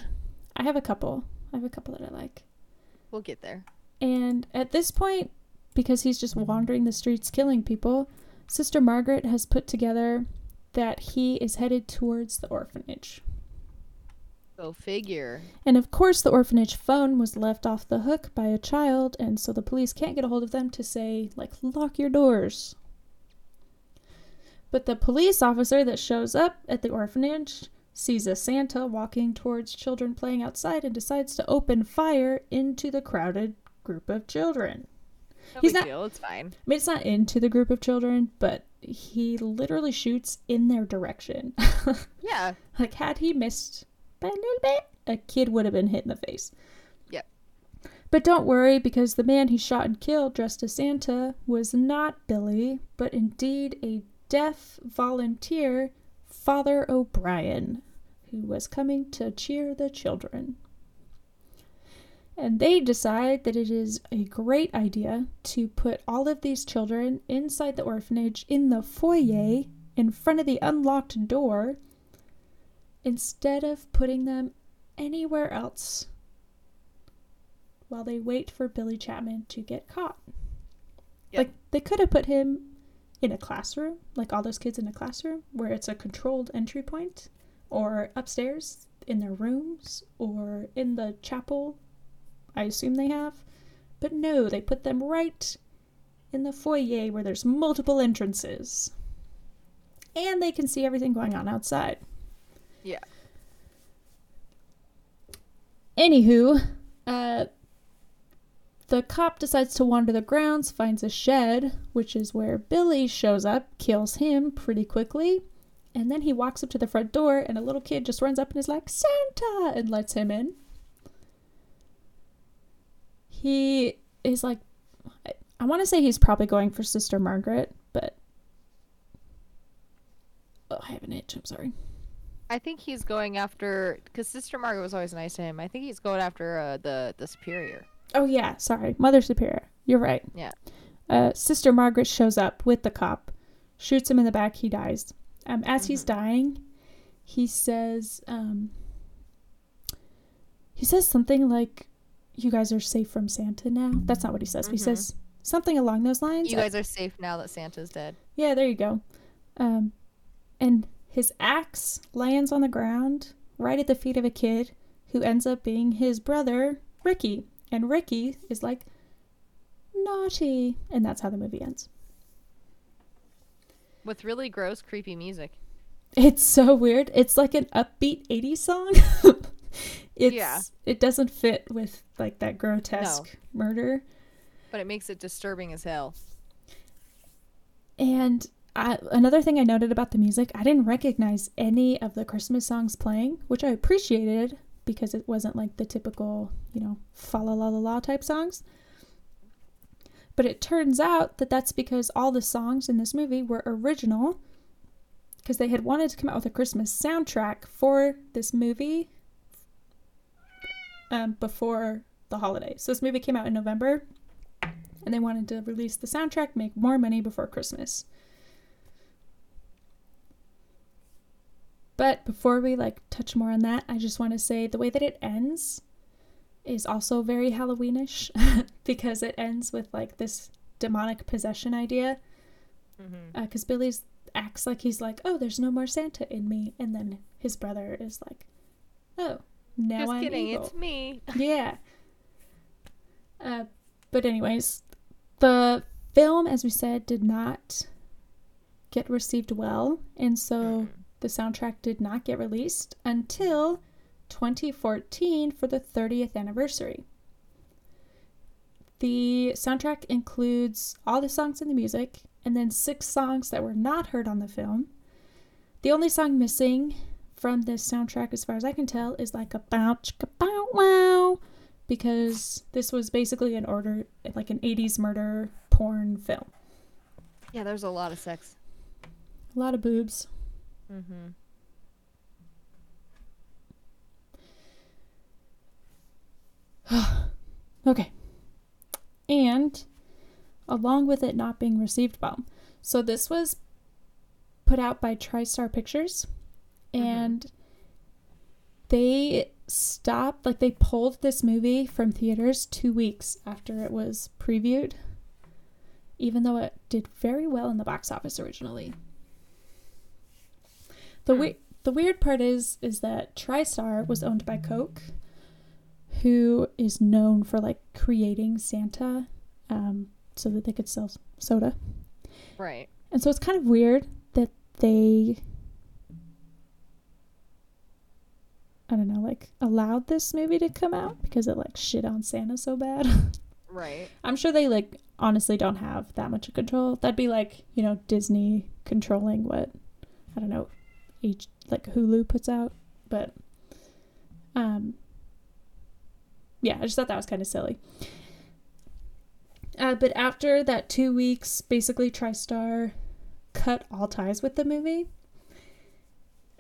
I have a couple. I have a couple that I like. We'll get there. And at this point, because he's just wandering the streets killing people, Sister Margaret has put together that he is headed towards the orphanage. Go figure. And of course, the orphanage phone was left off the hook by a child, and so the police can't get a hold of them to say, like, lock your doors. But the police officer that shows up at the orphanage sees a Santa walking towards children playing outside and decides to open fire into the crowded group of children. No He's big not- deal. It's fine. I mean, it's not into the group of children, but he literally shoots in their direction. [laughs] Yeah. Like, had he missed by a little bit, a kid would have been hit in the face. Yep. But don't worry, because the man he shot and killed dressed as Santa was not Billy, but indeed a deaf volunteer, Father O'Brien, who was coming to cheer the children. And they decide that it is a great idea to put all of these children inside the orphanage in the foyer in front of the unlocked door instead of putting them anywhere else while they wait for Billy Chapman to get caught. Yep. Like they could have put him in a classroom, like all those kids in a classroom where it's a controlled entry point, or upstairs in their rooms, or in the chapel. I assume they have. But no, they put them right in the foyer where there's multiple entrances. And they can see everything going on outside. Yeah. Anywho, uh, the cop decides to wander the grounds, finds a shed, which is where Billy shows up, kills him pretty quickly, and then he walks up to the front door, and a little kid just runs up and is like, Santa! and lets him in. He is like, I, I want to say he's probably going for Sister Margaret, but. Oh, I have an itch, I'm sorry. I think he's going after because Sister Margaret was always nice to him. I think he's going after uh, the the superior. Oh yeah, sorry, Mother Superior. You're right. Yeah. Uh, Sister Margaret shows up with the cop, shoots him in the back. He dies. Um, as he's dying, he says, um, he says something like, "You guys are safe from Santa now." That's not what he says. He Mhm. says something along those lines. You guys are safe now that Santa's dead. Yeah, there you go. Um, and his axe lands on the ground right at the feet of a kid who ends up being his brother, Ricky. And Ricky is like, naughty. And that's how the movie ends. With really gross, creepy music. It's so weird. It's like an upbeat 80s song. [laughs] it's, Yeah. It doesn't fit with like that grotesque murder. But it makes it disturbing as hell. And I, another thing I noted about the music, I didn't recognize any of the Christmas songs playing, which I appreciated because it wasn't like the typical, you know, fa la la la la type songs. But it turns out that that's because all the songs in this movie were original because they had wanted to come out with a Christmas soundtrack for this movie um, before the holidays. So this movie came out in November and they wanted to release the soundtrack, make more money before Christmas. But before we like touch more on that, I just want to say the way that it ends is also very Halloweenish [laughs] because it ends with like this demonic possession idea. Because Mhm. uh, Billy's acts like he's like, "Oh, there's no more Santa in me," and then his brother is like, "Oh, now Just I'm kidding, evil." it's me. [laughs] yeah. Uh, but anyways, the film, as we said, did not get received well, and so the soundtrack did not get released until 2014 for the 30th anniversary. The soundtrack includes all the songs in the music and then six songs that were not heard on the film. The only song missing from this soundtrack, as far as I can tell, is like a bow chicka bow wow, because this was basically an order, like an 80s murder porn film. Yeah, there's a lot of sex. A lot of boobs. Mm-hmm. [sighs] Okay. And along with it not being received well. So this was put out by TriStar Pictures and they stopped like they pulled this movie from theaters 2 weeks after it was previewed even though it did very well in the box office originally. The Hmm. we- the weird part is is that TriStar was owned by Coke who is known for like creating Santa um, so that they could sell soda. Right. And so it's kind of weird that they, I don't know, like allowed this movie to come out because it like shit on Santa so bad. [laughs] Right. I'm sure they like honestly don't have that much control. That'd be like, you know, Disney controlling what, I don't know, each like Hulu puts out. But, um, yeah, I just thought that was kind of silly. Uh, but after that two weeks, basically TriStar cut all ties with the movie.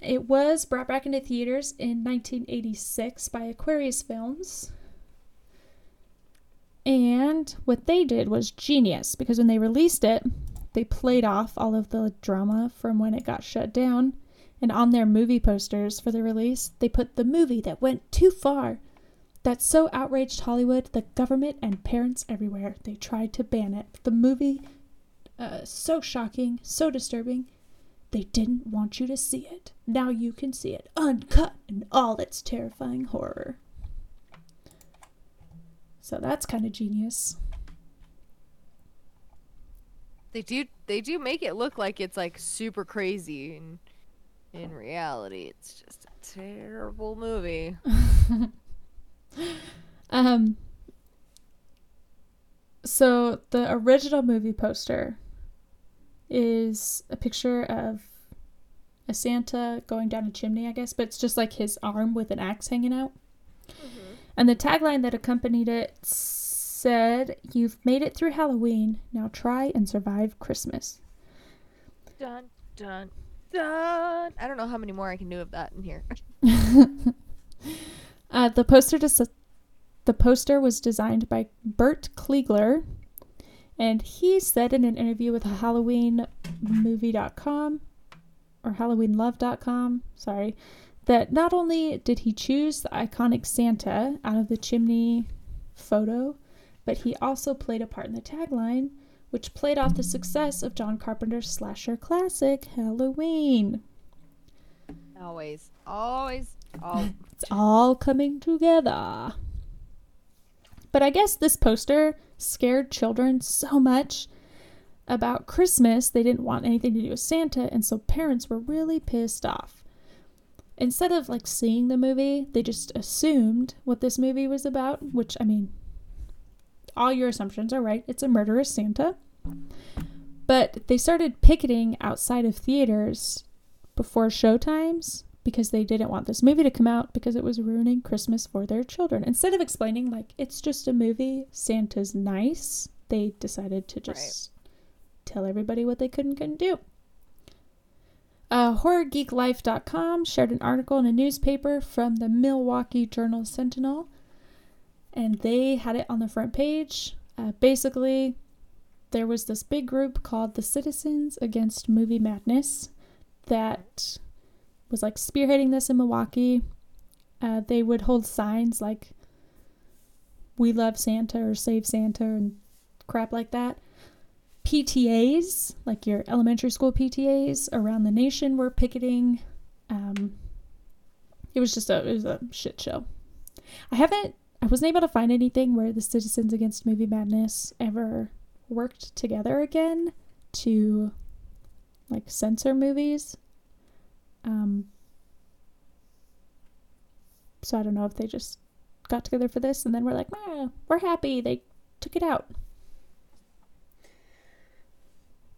It was brought back into theaters in 1986 by Aquarius Films. And what they did was genius because when they released it, they played off all of the drama from when it got shut down. And on their movie posters for the release, they put the movie that went too far that so outraged Hollywood, the government, and parents everywhere, they tried to ban it. The movie, uh, so shocking, so disturbing, they didn't want you to see it. Now you can see it, uncut in all its terrifying horror. So that's kind of genius. They do they do make it look like it's like super crazy and in reality it's just a terrible movie. [laughs] Um. So the original movie poster is a picture of a Santa going down a chimney, I guess, but it's just like his arm with an axe hanging out. And the tagline that accompanied it said, "You've made it through Halloween. Now try and survive Christmas." Dun dun I don't know how many more I can do of that in here. [laughs] Uh, the poster des- the poster was designed by Bert Kliegler, and he said in an interview with HalloweenMovie.com or HalloweenLove.com, sorry, that not only did he choose the iconic Santa out of the chimney photo, but he also played a part in the tagline, which played off the success of John Carpenter's slasher classic Halloween. Always, always, always. It's all coming together. But I guess this poster scared children so much about Christmas, they didn't want anything to do with Santa, and so parents were really pissed off. Instead of like seeing the movie, they just assumed what this movie was about, which I mean, all your assumptions are right. It's a murderous Santa. But they started picketing outside of theaters before showtimes because they didn't want this movie to come out because it was ruining Christmas for their children. Instead of explaining, like, it's just a movie, Santa's nice, they decided to just tell everybody what they could and couldn't do. Uh, HorrorGeekLife.com shared an article in a newspaper from the Milwaukee Journal Sentinel, and they had it on the front page. Uh, basically, there was this big group called the Citizens Against Movie Madness that was like spearheading this in Milwaukee. Uh, they would hold signs like "We love Santa" or "Save Santa" and crap like that. PTAs, like your elementary school PTAs around the nation, were picketing. Um, it was just a it was a shit show. I haven't I wasn't able to find anything where the Citizens Against Movie Madness ever worked together again to like censor movies. Um, so I don't know if they just got together for this and then we're like, we're happy they took it out.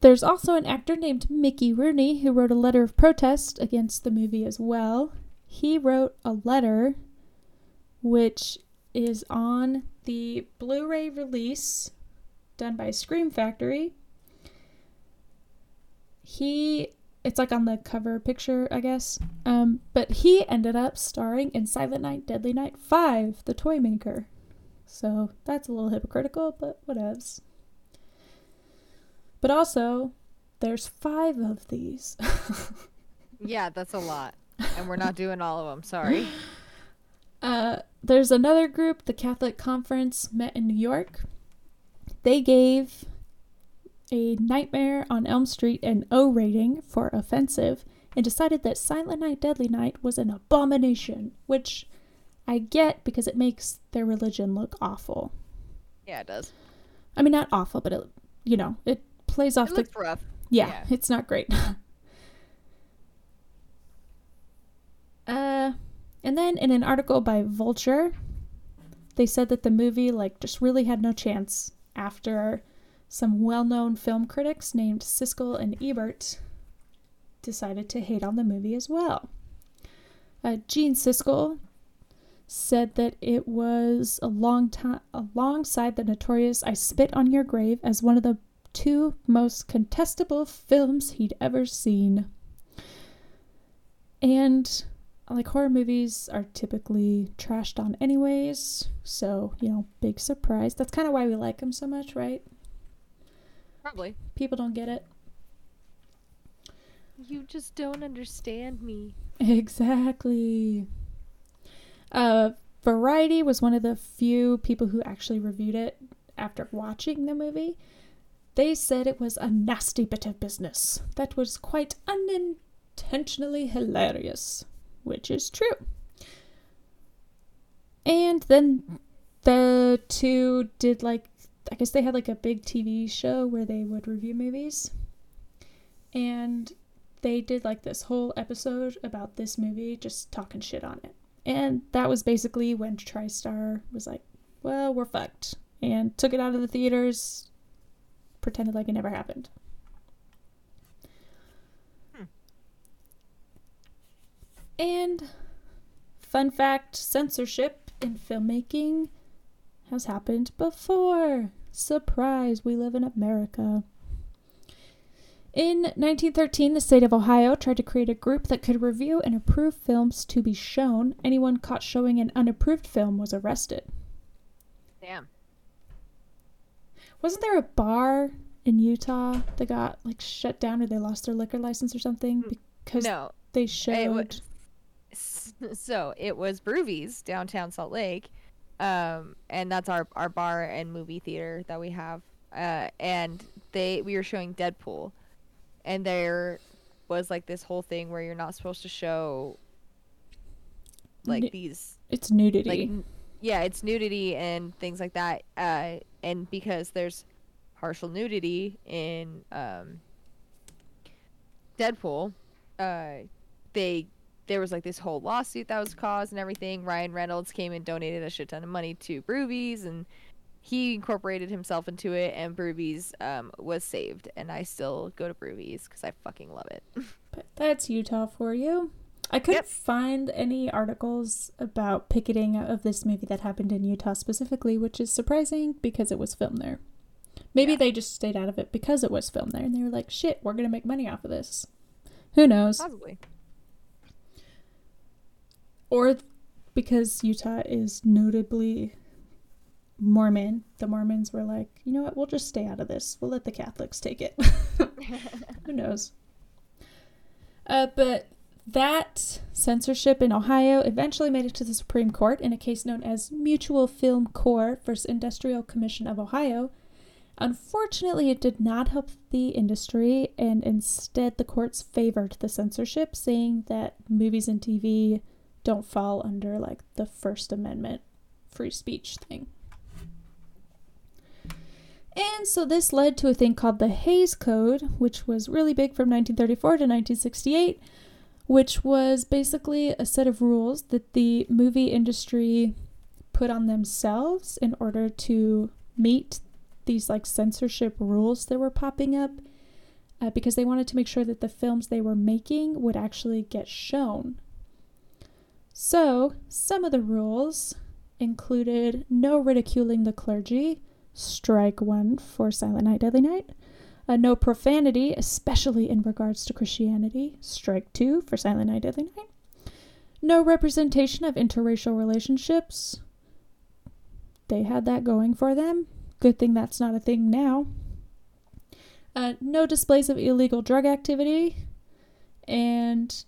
There's also an actor named Mickey Rooney who wrote a letter of protest against the movie as well. He wrote a letter which is on the Blu ray release done by Scream Factory. He, it's like on the cover picture, I guess. Um, but he ended up starring in Silent Night, Deadly Night 5, The Toy Maker. So that's a little hypocritical, but whatevs. But also, there's five of these. [laughs] Yeah, that's a lot. And we're not doing all of them. Sorry. [laughs] Uh, there's another group, the Catholic Conference, met in New York. They gave a Nightmare on Elm Street an O rating for offensive and decided that Silent Night, Deadly Night was an abomination, which I get because it makes their religion look awful. Yeah, it does. I mean, not awful, but it, you know, it plays off It the looks rough. yeah, Yeah. it's not great. [laughs] uh, and then in an article by Vulture, they said that the movie like just really had no chance after some well-known film critics named Siskel and Ebert decided to hate on the movie as well. Uh, Gene Siskel said that it was a long time alongside the notorious "I Spit on Your Grave" as one of the two most contestable films he'd ever seen. And like horror movies are typically trashed on anyways, so you know, big surprise. That's kind of why we like them so much, right? Probably. People don't get it. You just don't understand me. Exactly. Uh, Variety was one of the few people who actually reviewed it after watching the movie. They said it was a nasty bit of business that was quite unintentionally hilarious, which is true. And then the two did like, I guess they had like a big TV show where they would review movies. And they did like this whole episode about this movie, just talking shit on it. And that was basically when TriStar was like, well, we're fucked. And took it out of the theaters, pretended like it never happened. And fun fact censorship in filmmaking has happened before. Surprise, we live in America. In 1913, the state of Ohio tried to create a group that could review and approve films to be shown. Anyone caught showing an unapproved film was arrested. Damn. Wasn't there a bar in Utah that got like shut down or they lost their liquor license or something mm. because No. they showed wa- s- [laughs] so it was Brewvies downtown Salt Lake, um, and that's our our bar and movie theater that we have. Uh, and they we were showing Deadpool, and there was like this whole thing where you're not supposed to show like Nu- these it's nudity. like n- yeah it's nudity and things like that uh and because there's partial nudity in um deadpool uh they there was like this whole lawsuit that was caused and everything ryan reynolds came and donated a shit ton of money to brewvies and he incorporated himself into it and brewvies um was saved and i still go to brewvies because i fucking love it [laughs] But that's Utah for you. I couldn't Yep. find any articles about picketing of this movie that happened in Utah specifically, which is surprising because it was filmed there. Maybe Yeah. they just stayed out of it because it was filmed there and they were like, shit, we're going to make money off of this. Who knows? Possibly. Or because Utah is notably Mormon, the Mormons were like, you know what, we'll just stay out of this. We'll let the Catholics take it. [laughs] Who knows? Uh, but that censorship in Ohio eventually made it to the Supreme Court in a case known as Mutual Film Corps versus Industrial Commission of Ohio. Unfortunately, it did not help the industry, and instead, the courts favored the censorship, saying that movies and TV don't fall under like the First Amendment free speech thing. And so this led to a thing called the Hays Code, which was really big from 1934 to 1968, which was basically a set of rules that the movie industry put on themselves in order to meet these like censorship rules that were popping up uh, because they wanted to make sure that the films they were making would actually get shown. So, some of the rules included no ridiculing the clergy, strike one for Silent Night, Deadly Night, uh, no profanity, especially in regards to Christianity, strike two for Silent Night, Deadly Night, no representation of interracial relationships. They had that going for them. Good thing that's not a thing now. Uh, no displays of illegal drug activity, and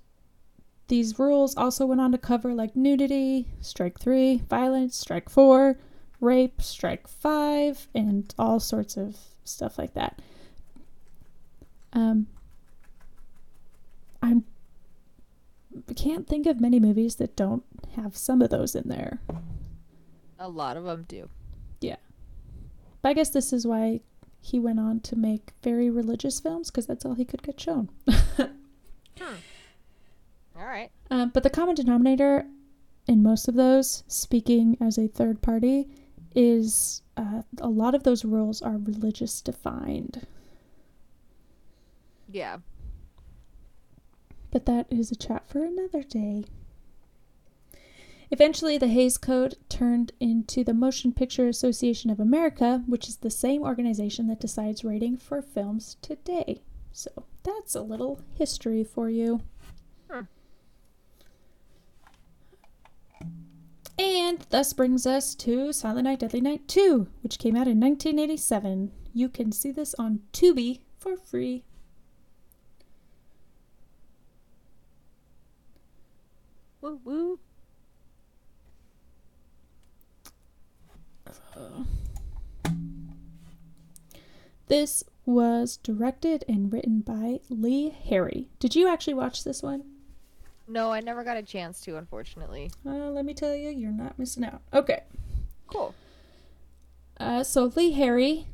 these rules also went on to cover like nudity, strike three, violence, strike four, rape, strike five, and all sorts of stuff like that. Um, I'm can't think of many movies that don't have some of those in there. A lot of them do. Yeah. But I guess this is why he went on to make very religious films because that's all he could get shown. [laughs] All right. Um, but the common denominator in most of those, speaking as a third party, is uh, a lot of those rules are religious defined. Yeah. But that is a chat for another day. Eventually, the Hays Code turned into the Motion Picture Association of America, which is the same organization that decides rating for films today. So that's a little history for you. Hmm. And thus brings us to Silent Night, Deadly Night 2, which came out in 1987. You can see this on Tubi for free. Woo woo. This was directed and written by Lee Harry. Did you actually watch this one? No, I never got a chance to, unfortunately. Uh, let me tell you, you're not missing out. Okay. Cool. Uh, so Lee Harry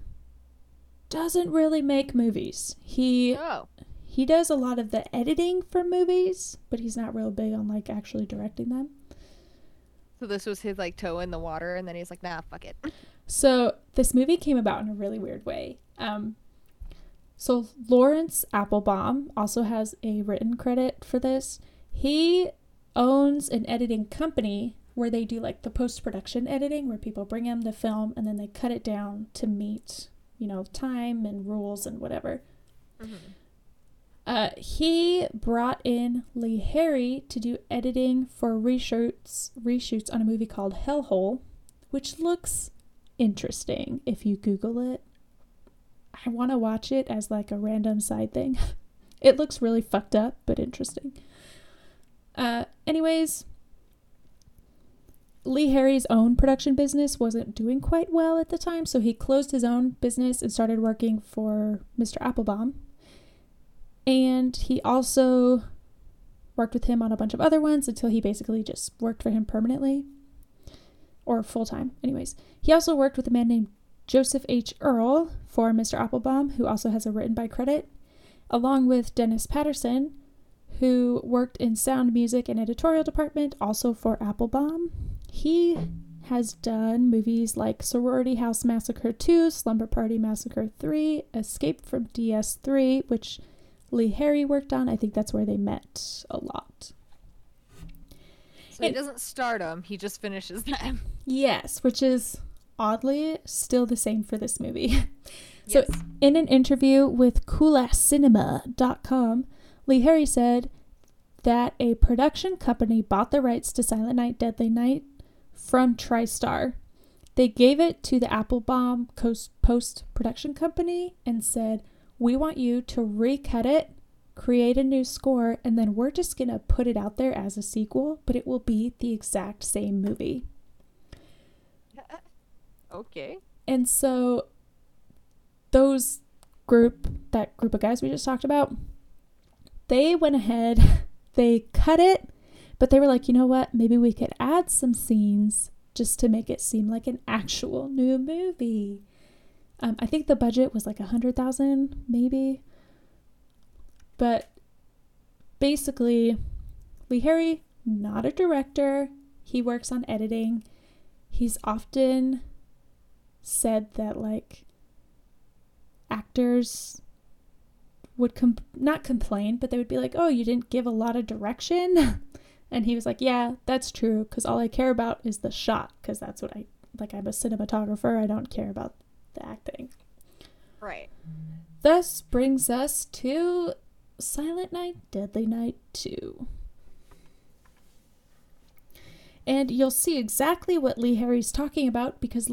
doesn't really make movies. He Oh. he does a lot of the editing for movies, but he's not real big on like actually directing them. So this was his like toe in the water, and then he's like, nah, fuck it. So this movie came about in a really weird way. Um, so Lawrence Appelbaum also has a written credit for this. He owns an editing company where they do like the post production editing, where people bring him the film and then they cut it down to meet, you know, time and rules and whatever. Uh, he brought in Lee Harry to do editing for reshoots reshoots on a movie called Hellhole, which looks interesting if you Google it. I want to watch it as like a random side thing. [laughs] it looks really fucked up, but interesting. Uh, anyways, Lee Harry's own production business wasn't doing quite well at the time, so he closed his own business and started working for Mr. Appelbaum. And he also worked with him on a bunch of other ones until he basically just worked for him permanently or full time. Anyways, he also worked with a man named Joseph H. Earle for Mr. Appelbaum, who also has a written by credit, along with Dennis Patterson, who worked in sound music and editorial department, also for Appelbaum. He has done movies like Sorority House Massacre 2, Slumber Party Massacre 3, Escape from DS3, which Lee Harry worked on. I think that's where they met a lot. So he doesn't start them; he just finishes them. [laughs] Yes, which is oddly still the same for this movie. [laughs] So- Yes. In an interview with coolasscinema.com, Lee Harry said that a production company bought the rights to Silent Night, Deadly Night from TriStar. They gave it to the Appelbaum post production company and said, We want you to recut it, create a new score, and then we're just going to put it out there as a sequel, but it will be the exact same movie. [laughs] okay. And so those group that group of guys we just talked about, they went ahead, [laughs] they cut it, but they were like, "You know what? Maybe we could add some scenes just to make it seem like an actual new movie." Um, I think the budget was like a hundred thousand, maybe. But basically, Lee Harry, not a director. He works on editing. He's often said that like actors would com- not complain, but they would be like, "Oh, you didn't give a lot of direction." [laughs] and he was like, "Yeah, that's true cuz all I care about is the shot cuz that's what I like I'm a cinematographer. I don't care about the acting." Right. Thus brings us to Silent Night, Deadly Night 2. And you'll see exactly what Lee Harry's talking about because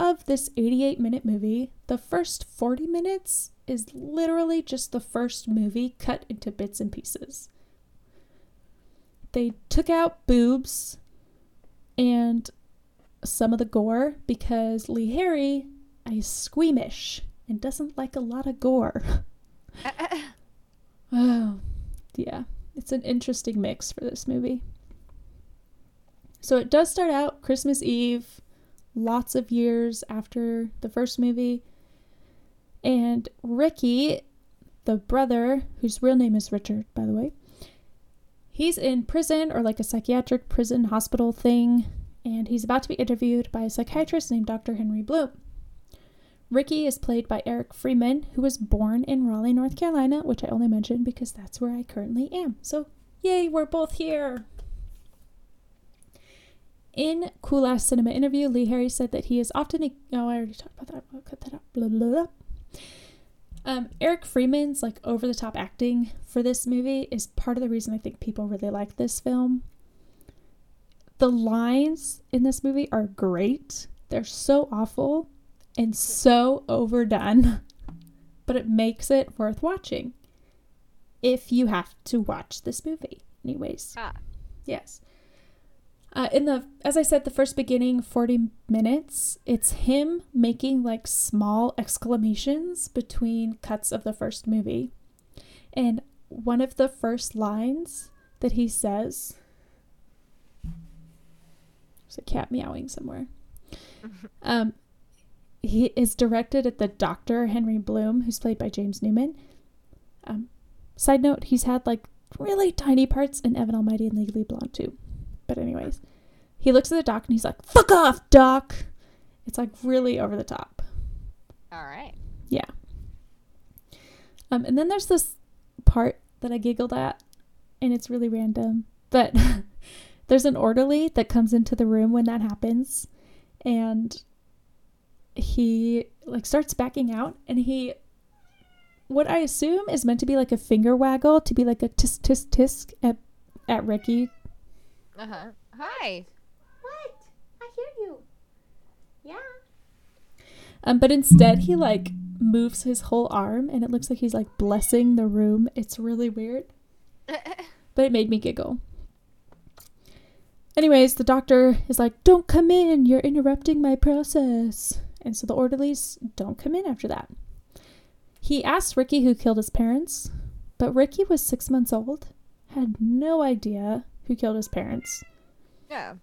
of this 88 minute movie, the first 40 minutes is literally just the first movie cut into bits and pieces. They took out boobs and some of the gore because Lee Harry is squeamish and doesn't like a lot of gore. [laughs] Oh, yeah. It's an interesting mix for this movie. So it does start out Christmas Eve, lots of years after the first movie. And Ricky, the brother, whose real name is Richard, by the way, he's in prison or like a psychiatric prison hospital thing. And he's about to be interviewed by a psychiatrist named Dr. Henry Bloom. Ricky is played by Eric Freeman, who was born in Raleigh, North Carolina, which I only mentioned because that's where I currently am. So, yay, we're both here. In Cool Ass Cinema interview, Lee Harry said that he is often. Oh, I already talked about that. I'll cut that out. Blah, blah, blah. Um, Eric Freeman's like over the top acting for this movie is part of the reason I think people really like this film. The lines in this movie are great. They're so awful and so overdone, [laughs] but it makes it worth watching if you have to watch this movie. Anyways, Ah. yes. Uh, in the, as I said, the first beginning 40 minutes, it's him making like small exclamations between cuts of the first movie. And one of the first lines that he says, there's a cat meowing somewhere. [laughs] Um, he is directed at the Doctor Henry Bloom, who's played by James Newman. Um, side note: he's had like really tiny parts in Evan Almighty and Legally Blonde too. But anyways, he looks at the doc and he's like, "Fuck off, doc." It's like really over the top. All right. Yeah. Um, and then there's this part that I giggled at, and it's really random. But [laughs] there's an orderly that comes into the room when that happens, and he like starts backing out, and he, what I assume is meant to be like a finger waggle to be like a tisk tisk tisk at at Ricky. Uh huh. Hi. What? I hear you. Yeah. Um, but instead he like moves his whole arm, and it looks like he's like blessing the room. It's really weird. [laughs] but it made me giggle. Anyways, the doctor is like, Don't come in, you're interrupting my process. And so the orderlies don't come in after that. He asked Ricky who killed his parents, but Ricky was six months old, had no idea who killed his parents. yeah.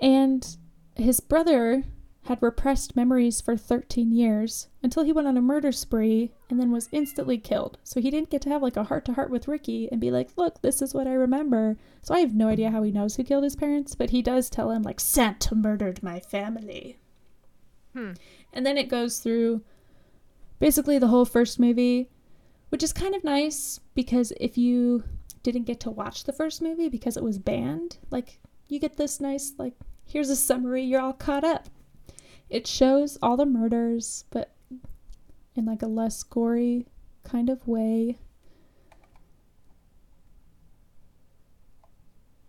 And his brother had repressed memories for 13 years until he went on a murder spree and then was instantly killed. So he didn't get to have like a heart to heart with Ricky and be like, look, this is what I remember. So I have no idea how he knows who killed his parents, but he does tell him, like, Santa murdered my family. Hmm. And then it goes through basically the whole first movie, which is kind of nice because if you didn't get to watch the first movie because it was banned, like, you get this nice, like, here's a summary, you're all caught up. it shows all the murders, but in like a less gory kind of way.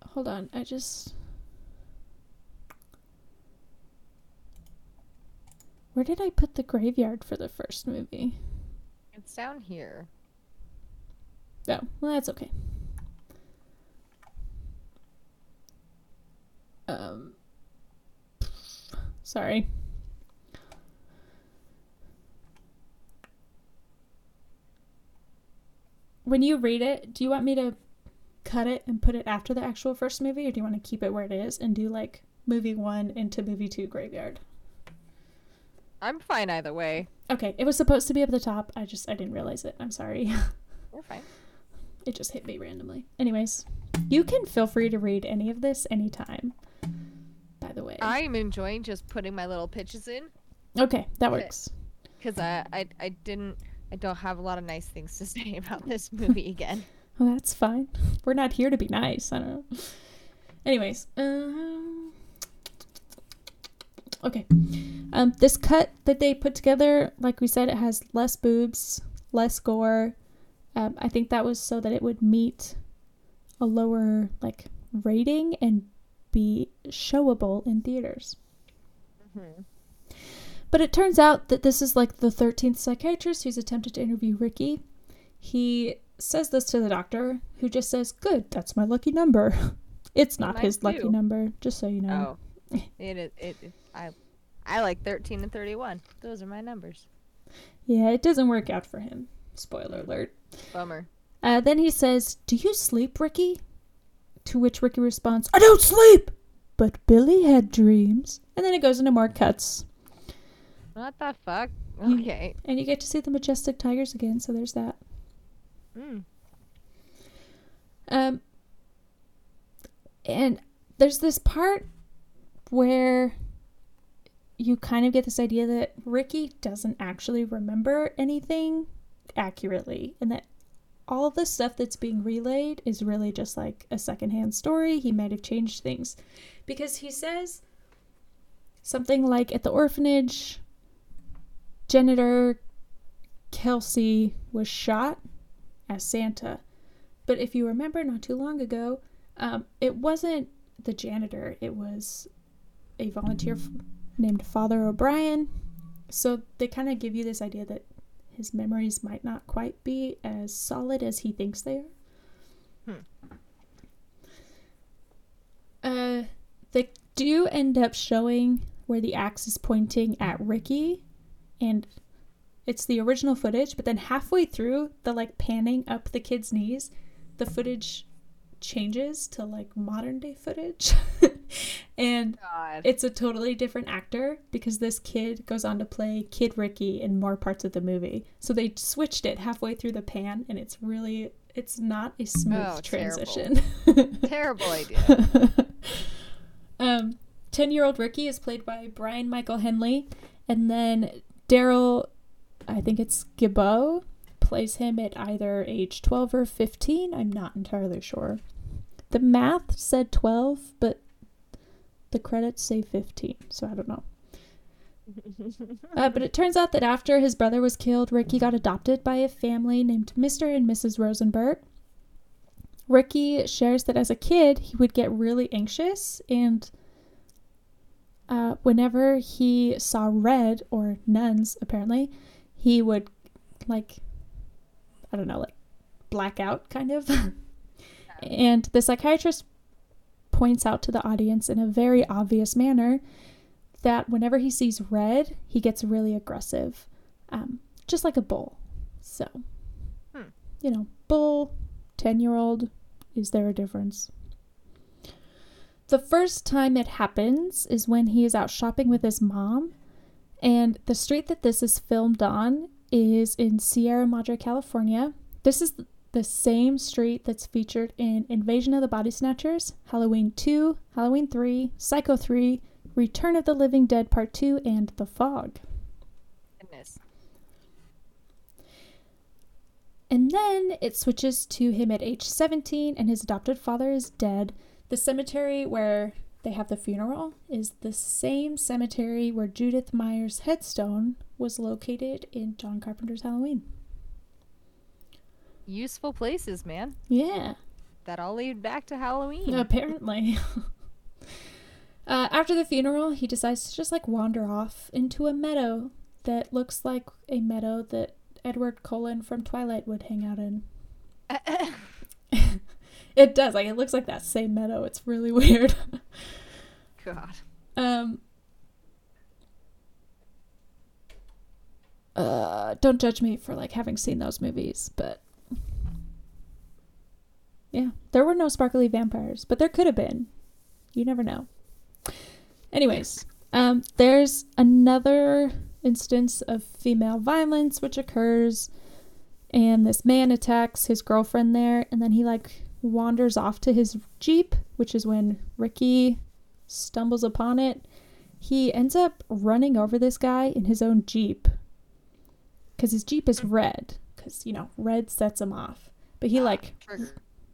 Hold on, I just. Where did I put the graveyard for the first movie? It's down here. Oh, well, that's okay. Um, sorry. When you read it, do you want me to cut it and put it after the actual first movie, or do you want to keep it where it is and do like movie one into movie two graveyard? I'm fine either way. Okay, it was supposed to be up at the top. I just I didn't realize it. I'm sorry. [laughs] You're fine. It just hit me randomly. Anyways, you can feel free to read any of this anytime. By the way. I'm enjoying just putting my little pitches in okay, that works. because I, I I didn't I don't have a lot of nice things to [laughs] say about this movie [laughs] again. Well, that's fine. We're not here to be nice. I don't know. Anyways, um, okay. Um, this cut that they put together, like we said, it has less boobs, less gore. Um, I think that was so that it would meet a lower like rating and be showable in theaters. Mhm. But it turns out that this is like the 13th psychiatrist who's attempted to interview Ricky. He says this to the doctor, who just says, Good, that's my lucky number. [laughs] It's not his lucky number, just so you know. Oh, [laughs] it is it, it. I I like 13 and 31. Those are my numbers. Yeah, it doesn't work out for him. Spoiler alert. Bummer. Uh, then he says, Do you sleep, Ricky? To which Ricky responds, I don't sleep! But Billy had dreams. And then it goes into more cuts. What the fuck? Okay. And you get to see the majestic tigers again, so there's that. Mm. Um, and there's this part where you kind of get this idea that Ricky doesn't actually remember anything accurately, and that all the stuff that's being relayed is really just like a secondhand story. He might have changed things because he says something like at the orphanage, janitor Kelsey was shot as Santa. But if you remember not too long ago, um, it wasn't the janitor, it was a volunteer f- named Father O'Brien. So they kind of give you this idea that his memories might not quite be as solid as he thinks they are. Uh, they do end up showing where the axe is pointing at Ricky, and it's the original footage, but then halfway through the like panning up the kid's knees, the footage changes to like modern day footage. [laughs] [laughs] and God. it's a totally different actor because this kid goes on to play Kid Ricky in more parts of the movie. So they switched it halfway through the pan and it's really it's not a smooth Oh, terrible. transition. Terrible [laughs] idea. [laughs] um 10-year-old Ricky is played by Brian Michael Henley and then Daryl I think it's Gibbo plays him at either age 12 or 15. I'm not entirely sure. The math said 12, but the credits say 15, so I don't know. [laughs] Uh, but it turns out that after his brother was killed, Ricky got adopted by a family named Mr. and Mrs. Rosenberg. Ricky shares that as a kid, he would get really anxious, and uh, whenever he saw red or nuns, apparently, he would like, I don't know, like black out kind of. [laughs] and the psychiatrist points out to the audience in a very obvious manner that whenever he sees red, he gets really aggressive, um, just like a bull. So, Hmm. you know, bull, 10 year old, is there a difference? The first time it happens is when he is out shopping with his mom, and the street that this is filmed on is in Sierra Madre, California. This is the same street that's featured in Invasion of the Body Snatchers, Halloween 2, Halloween 3, Psycho 3, Return of the Living Dead Part 2, and The Fog. Goodness. And then it switches to him at age 17, and his adopted father is dead. The cemetery where they have the funeral is the same cemetery where Judith Myers' headstone was located in John Carpenter's Halloween. Useful places, man. Yeah, That all lead back to Halloween. [laughs] apparently. [laughs] uh, after the funeral, he decides to just like wander off into a meadow that looks like a meadow that Edward Cullen from Twilight would hang out in. [laughs] It does. Like it looks like that same meadow. It's really weird. God. um uh don't judge me for like having seen those movies, but yeah, there were no sparkly vampires, but there could have been. You never know. Anyways, um there's another instance of female violence which occurs and this man attacks his girlfriend there and then he like wanders off to his jeep which is when ricky stumbles upon it he ends up running over this guy in his own jeep because his jeep is red because you know red sets him off but he like Trigger.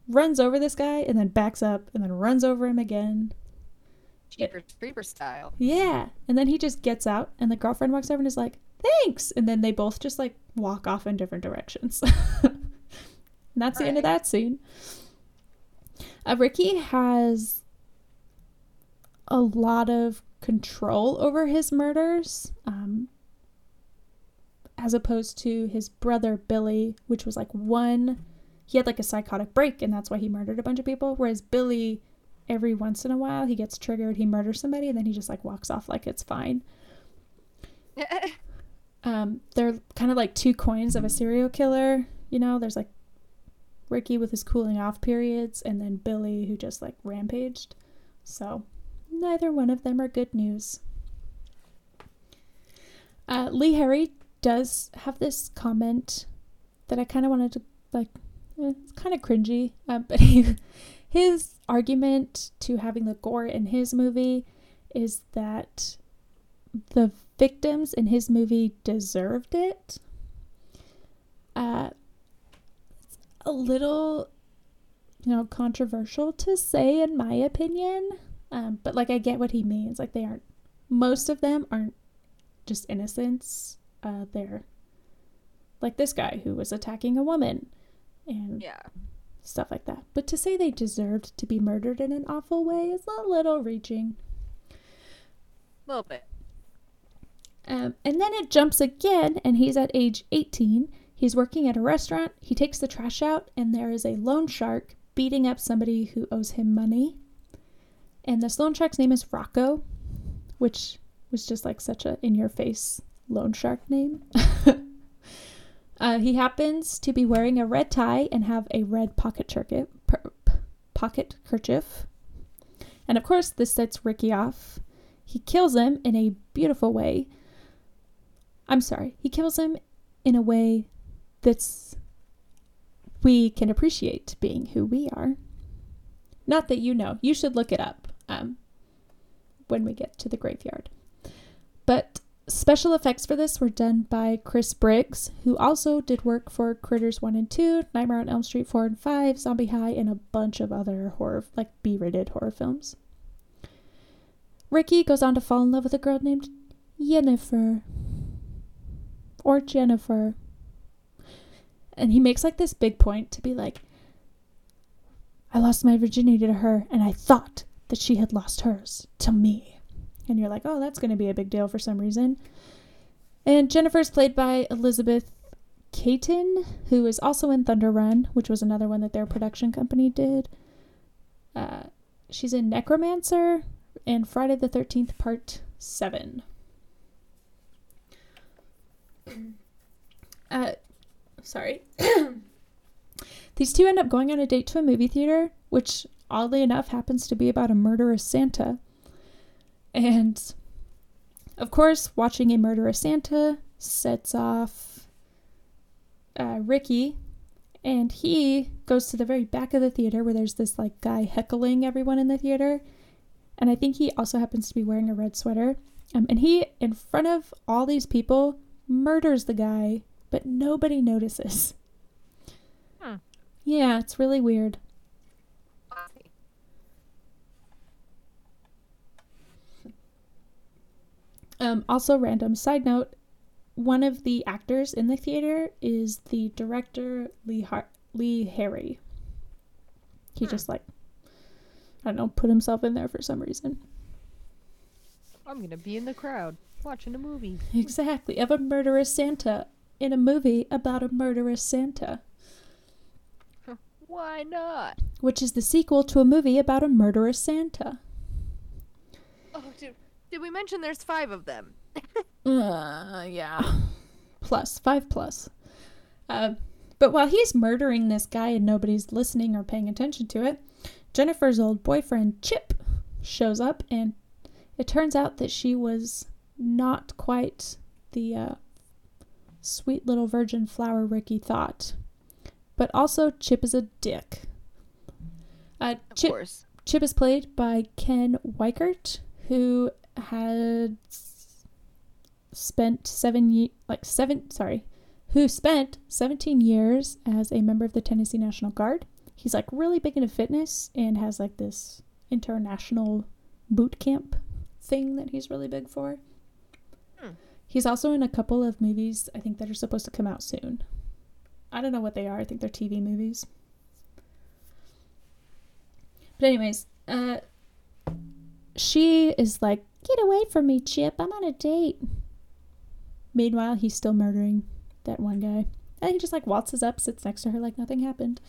Runs over this guy and then backs up and then runs over him again. Jeepers Creepers style. yeah. And then he just gets out and the girlfriend walks over and is like thanks. And then they both just like walk off in different directions. [laughs] And that's the end of that scene. Uh, ricky has a lot of control over his murders um, as opposed to his brother billy which was like one he had like a psychotic break and that's why he murdered a bunch of people whereas billy every once in a while he gets triggered he murders somebody and then he just like walks off like it's fine [laughs] um, they're kind of like two coins of a serial killer. You know, there's like Ricky with his cooling off periods, and then Billy who just like rampaged. So neither one of them are good news. Uh, Lee Harry does have this comment that I kind of wanted to like. It's kind of cringy, uh, [laughs] but he, his argument to having the gore in his movie is that the victims in his movie deserved it. Uh, it's a little, you know, controversial to say, in my opinion. Um, but like, I get what he means. Like, they aren't. Most of them aren't just innocents. Uh, they're like this guy who was attacking a woman, and yeah. stuff like that. But to say they deserved to be murdered in an awful way is a little reaching. A little bit. Um, and then it jumps again, and he's at age 18. He's working at a restaurant. He takes the trash out, and there is a loan shark beating up somebody who owes him money. And this loan shark's name is Rocco, which was just like such a in your face loan shark name. [laughs] uh, he happens to be wearing a red tie and have a red pocket kerchief. Per, pocket kerchief. And of course, this sets Ricky off. He kills him in a beautiful way. I'm sorry, he kills him in a way that's we can appreciate being who we are. Not that you know, you should look it up um, when we get to the graveyard. But special effects for this were done by Chris Briggs, who also did work for Critters 1 and 2, Nightmare on Elm Street 4 and 5, Zombie High, and a bunch of other horror, like B rated horror films. Ricky goes on to fall in love with a girl named Jennifer. Or Jennifer. And he makes like this big point to be like, I lost my virginity to her, and I thought that she had lost hers to me. And you're like, oh, that's going to be a big deal for some reason. And Jennifer's played by Elizabeth Cayton, who is also in Thunder Run, which was another one that their production company did. Uh, she's in Necromancer and Friday the 13th, Part 7. [clears throat] Uh, sorry. [coughs] These two end up going on a date to a movie theater, which oddly enough happens to be about a murderous Santa. And of course, watching a murderous Santa sets off uh, Ricky, and he goes to the very back of the theater where there's this like guy heckling everyone in the theater. And I think he also happens to be wearing a red sweater. Um, and he, in front of all these people, murders the guy, but nobody notices. Hmm. Yeah, it's really weird. Um, also, random side note: one of the actors in the theater is the director Lee Har- Lee Harry. He Hmm. just like I don't know, put himself in there for some reason. I'm gonna be in the crowd watching a movie. Exactly, of a murderous Santa in a movie about a murderous Santa, Why not? which is the sequel to a movie about a murderous Santa. Oh, did, did we mention there's five of them? Uh, yeah. Plus, five plus. Uh, but while he's murdering this guy and nobody's listening or paying attention to it, Jennifer's old boyfriend, Chip, shows up, and it turns out that she was not quite the uh, sweet little virgin flower Ricky thought. But also, Chip is a dick. Uh, Of Chip, course. Chip is played by Ken Weichert, who had spent seven ye- like seven sorry, who spent 17 years as a member of the Tennessee National Guard. He's like really big into fitness and has like this international boot camp thing that he's really big for. Hmm. He's also in a couple of movies I think that are supposed to come out soon. I don't know what they are. I think they're TV movies. But anyways, uh she is like, "Get away from me, Chip. I'm on a date." Meanwhile, he's still murdering that one guy. And he just like waltzes up, sits next to her like nothing happened.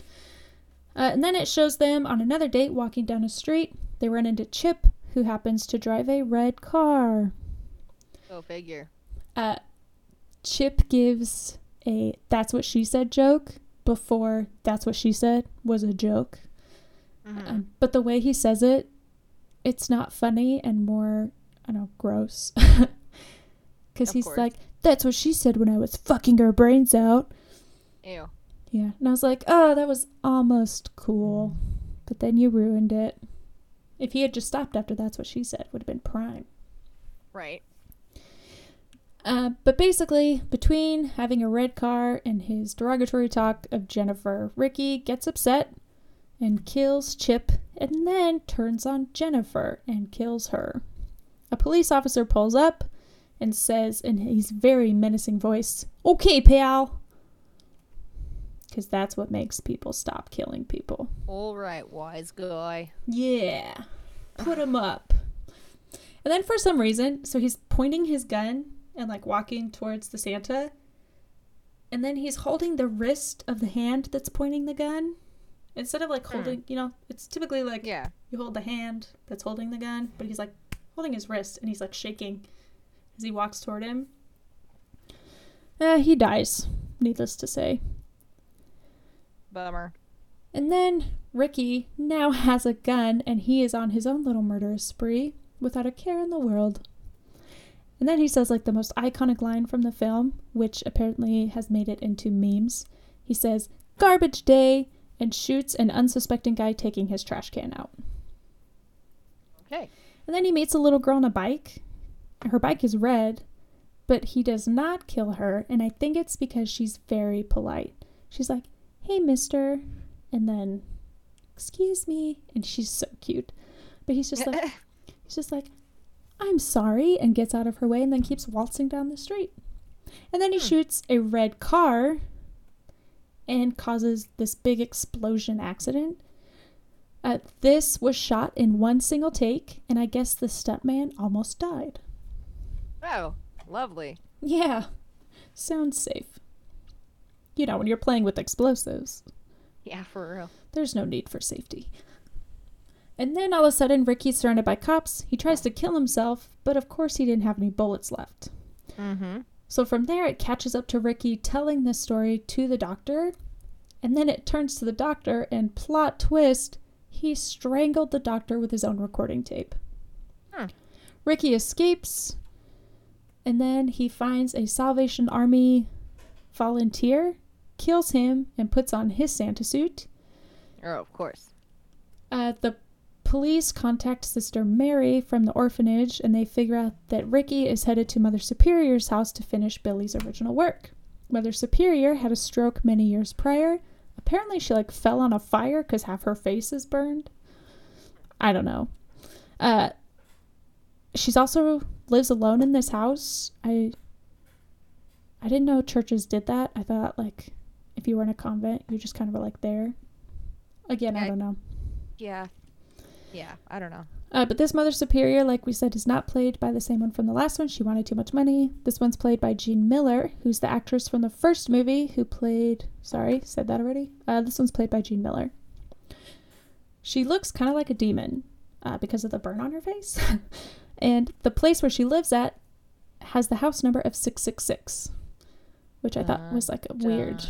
Uh, and then it shows them on another date walking down a street. They run into Chip, who happens to drive a red car. Go figure. Uh, Chip gives a "That's what she said" joke before "That's what she said" was a joke. Mhm. Um, but the way he says it, it's not funny and more, I don't know, gross. [laughs] Because he's course. like, that's what she said when I was fucking her brains out. Ew. Yeah. And I was like, oh, that was almost cool. But then you ruined it. If he had just stopped after that's what she said, would have been prime. Right. Uh, but basically, between having a red car and his derogatory talk of Jennifer, Ricky gets upset and kills Chip and then turns on Jennifer and kills her. A police officer pulls up and says in his very menacing voice, Okay, pal. Because that's what makes people stop killing people. All right, wise guy. Yeah. Put him up. And then for some reason, so he's pointing his gun and like walking towards the Santa. And then he's holding the wrist of the hand that's pointing the gun. Instead of like Hmm. holding, you know, it's typically like Yeah. you hold the hand that's holding the gun, but he's like holding his wrist and he's like shaking as he walks toward him. Uh, he dies, needless to say. Bummer. And then Ricky now has a gun and he is on his own little murderous spree without a care in the world. And then he says, like, the most iconic line from the film, which apparently has made it into memes. He says, Garbage day, and shoots an unsuspecting guy taking his trash can out. Okay. And then he meets a little girl on a bike. Her bike is red, but he does not kill her, and I think it's because she's very polite. She's like, "Hey, mister." And then, "Excuse me." And she's so cute. But he's just like [laughs] he's just like, "I'm sorry," and gets out of her way and then keeps waltzing down the street. And then he Hmm. shoots a red car and causes this big explosion accident. Uh, this was shot in one single take, and I guess the stuntman almost died. oh, lovely. Yeah, sounds safe. You know, when you're playing with explosives, Yeah, for real. there's no need for safety. And then all of a sudden, Ricky's surrounded by cops. He tries to kill himself, but of course, he didn't have any bullets left. Mm-hmm. So from there, it catches up to Ricky telling this story to the doctor, and then it turns to the doctor, and plot twist, he strangled the doctor with his own recording tape. Hmm. Ricky escapes, and then he finds a Salvation Army volunteer, kills him, and puts on his Santa suit. Oh, of course. Uh, the police contact Sister Mary from the orphanage and they figure out that Ricky is headed to Mother Superior's house to finish Billy's original work. Mother Superior had a stroke many years prior. Apparently, she like fell on a fire because half her face is burned. I don't know. Uh, she's also lives alone in this house. I I didn't know churches did that. I thought like if you were in a convent, you just kind of were like there. Again, I don't know. Yeah. Yeah, I don't know. Uh, but this Mother Superior, like we said, is not played by the same one from the last one. She wanted too much money. This one's played by Jean Miller, who's the actress from the first movie who played. Sorry, said that already. Uh, this one's played by Jean Miller. She looks kind of like a demon uh, because of the burn on her face. [laughs] and the place where she lives at has the house number of 666, which I thought was like a weird.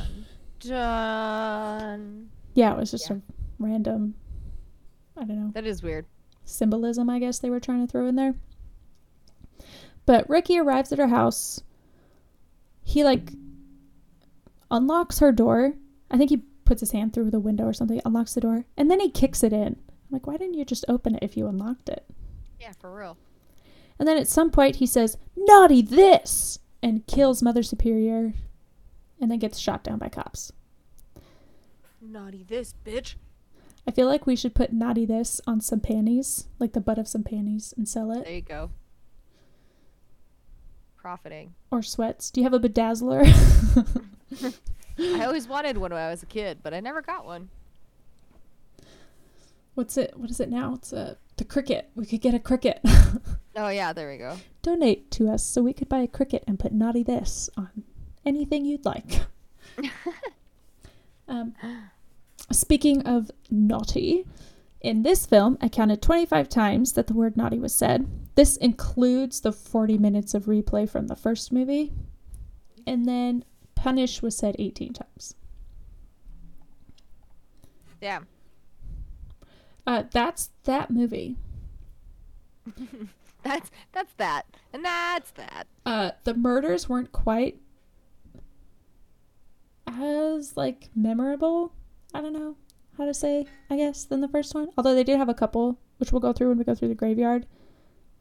Done. Yeah, it was just Yeah. a random. I don't know. That is weird. Symbolism, I guess they were trying to throw in there. But Ricky arrives at her house. He like unlocks her door. I think he puts his hand through the window or something, unlocks the door, and then he kicks it in. I'm like, why didn't you just open it if you unlocked it? Yeah, for real. And then at some point he says, Naughty this! and kills Mother Superior and then gets shot down by cops. Naughty this, bitch. I feel like we should put naughty this on some panties, like the butt of some panties, and sell it. There you go. Profiting. Or sweats. Do you have a bedazzler? [laughs] I always wanted one when I was a kid, but I never got one. What's it? What is it now? It's a the Cricut. We could get a Cricut. [laughs] Oh yeah, there we go. Donate to us so we could buy a Cricut and put naughty this on anything you'd like. [laughs] um, speaking of naughty, in this film, I counted 25 times that the word naughty was said. This includes the 40 minutes of replay from the first movie, and then punish was said 18 times. Damn. Uh, that's that movie. [laughs] That's that's that. And that's that. uh the murders weren't quite as like memorable i don't know how to say i guess than the first one although they did have a couple which we'll go through when we go through the graveyard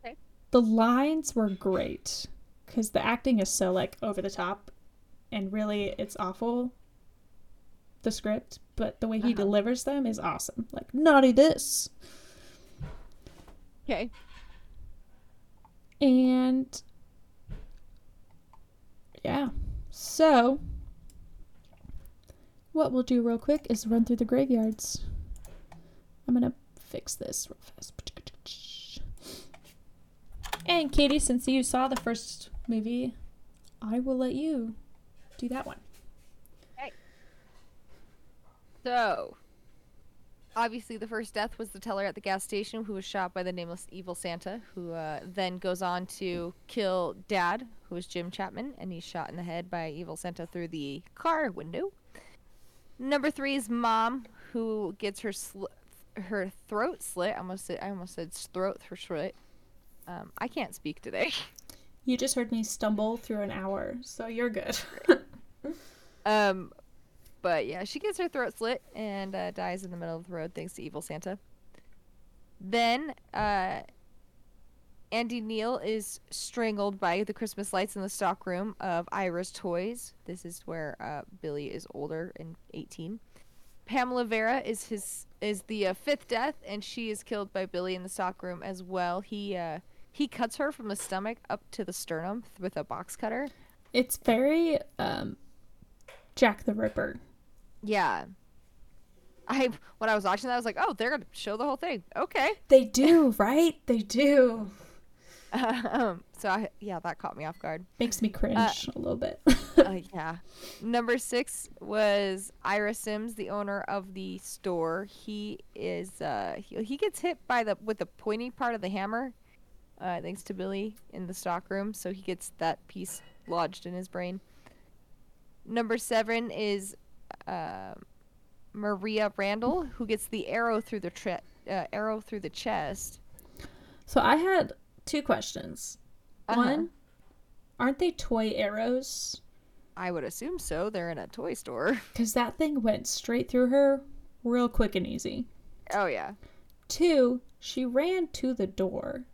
Okay. the lines were great because the acting is so like over the top and really it's awful the script but the way he Uh-huh. delivers them is awesome like naughty this Okay. And yeah. So what we'll do real quick is run through the graveyards. I'm gonna fix this real fast. And Katie, since you saw the first movie, I will let you do that one. So, obviously, the first death was the teller at the gas station who was shot by the nameless evil Santa, who uh, then goes on to kill Dad, who was Jim Chapman, and he's shot in the head by evil Santa through the car window. Number three is Mom, who gets her sl- her throat slit. I almost said I almost said throat her slit. Um, I can't speak today. You just heard me stumble through an hour, so you're good. [laughs] Um, but yeah, she gets her throat slit and uh, dies in the middle of the road thanks to evil Santa. Then, uh, Andy Neal is strangled by the Christmas lights in the stockroom of Ira's Toys. This is where uh, Billy is older and 18. Pamela Vera is his is the uh, fifth death, and she is killed by Billy in the stockroom as well. He uh, he cuts her from the stomach up to the sternum with a box cutter. it's very um Jack the Ripper. Yeah. I when I was watching that, I was like, "Oh, they're gonna show the whole thing." Okay. They do, [laughs] right? They do. Um, so I yeah, that caught me off guard. Makes me cringe a little bit. uh, [laughs] yeah. Number six was Ira Sims, the owner of the store. He is uh he, he gets hit by the with the pointy part of the hammer, uh, thanks to Billy in the stock room. So he gets that piece lodged in his brain. Number seven is uh, Maria Randall, who gets the arrow through the tre- uh, arrow through the chest. so I had two questions. Uh-huh. One, aren't they toy arrows? I would assume so. They're in a toy store. [laughs] Because that thing went straight through her real quick and easy. Oh yeah. Two, she ran to the door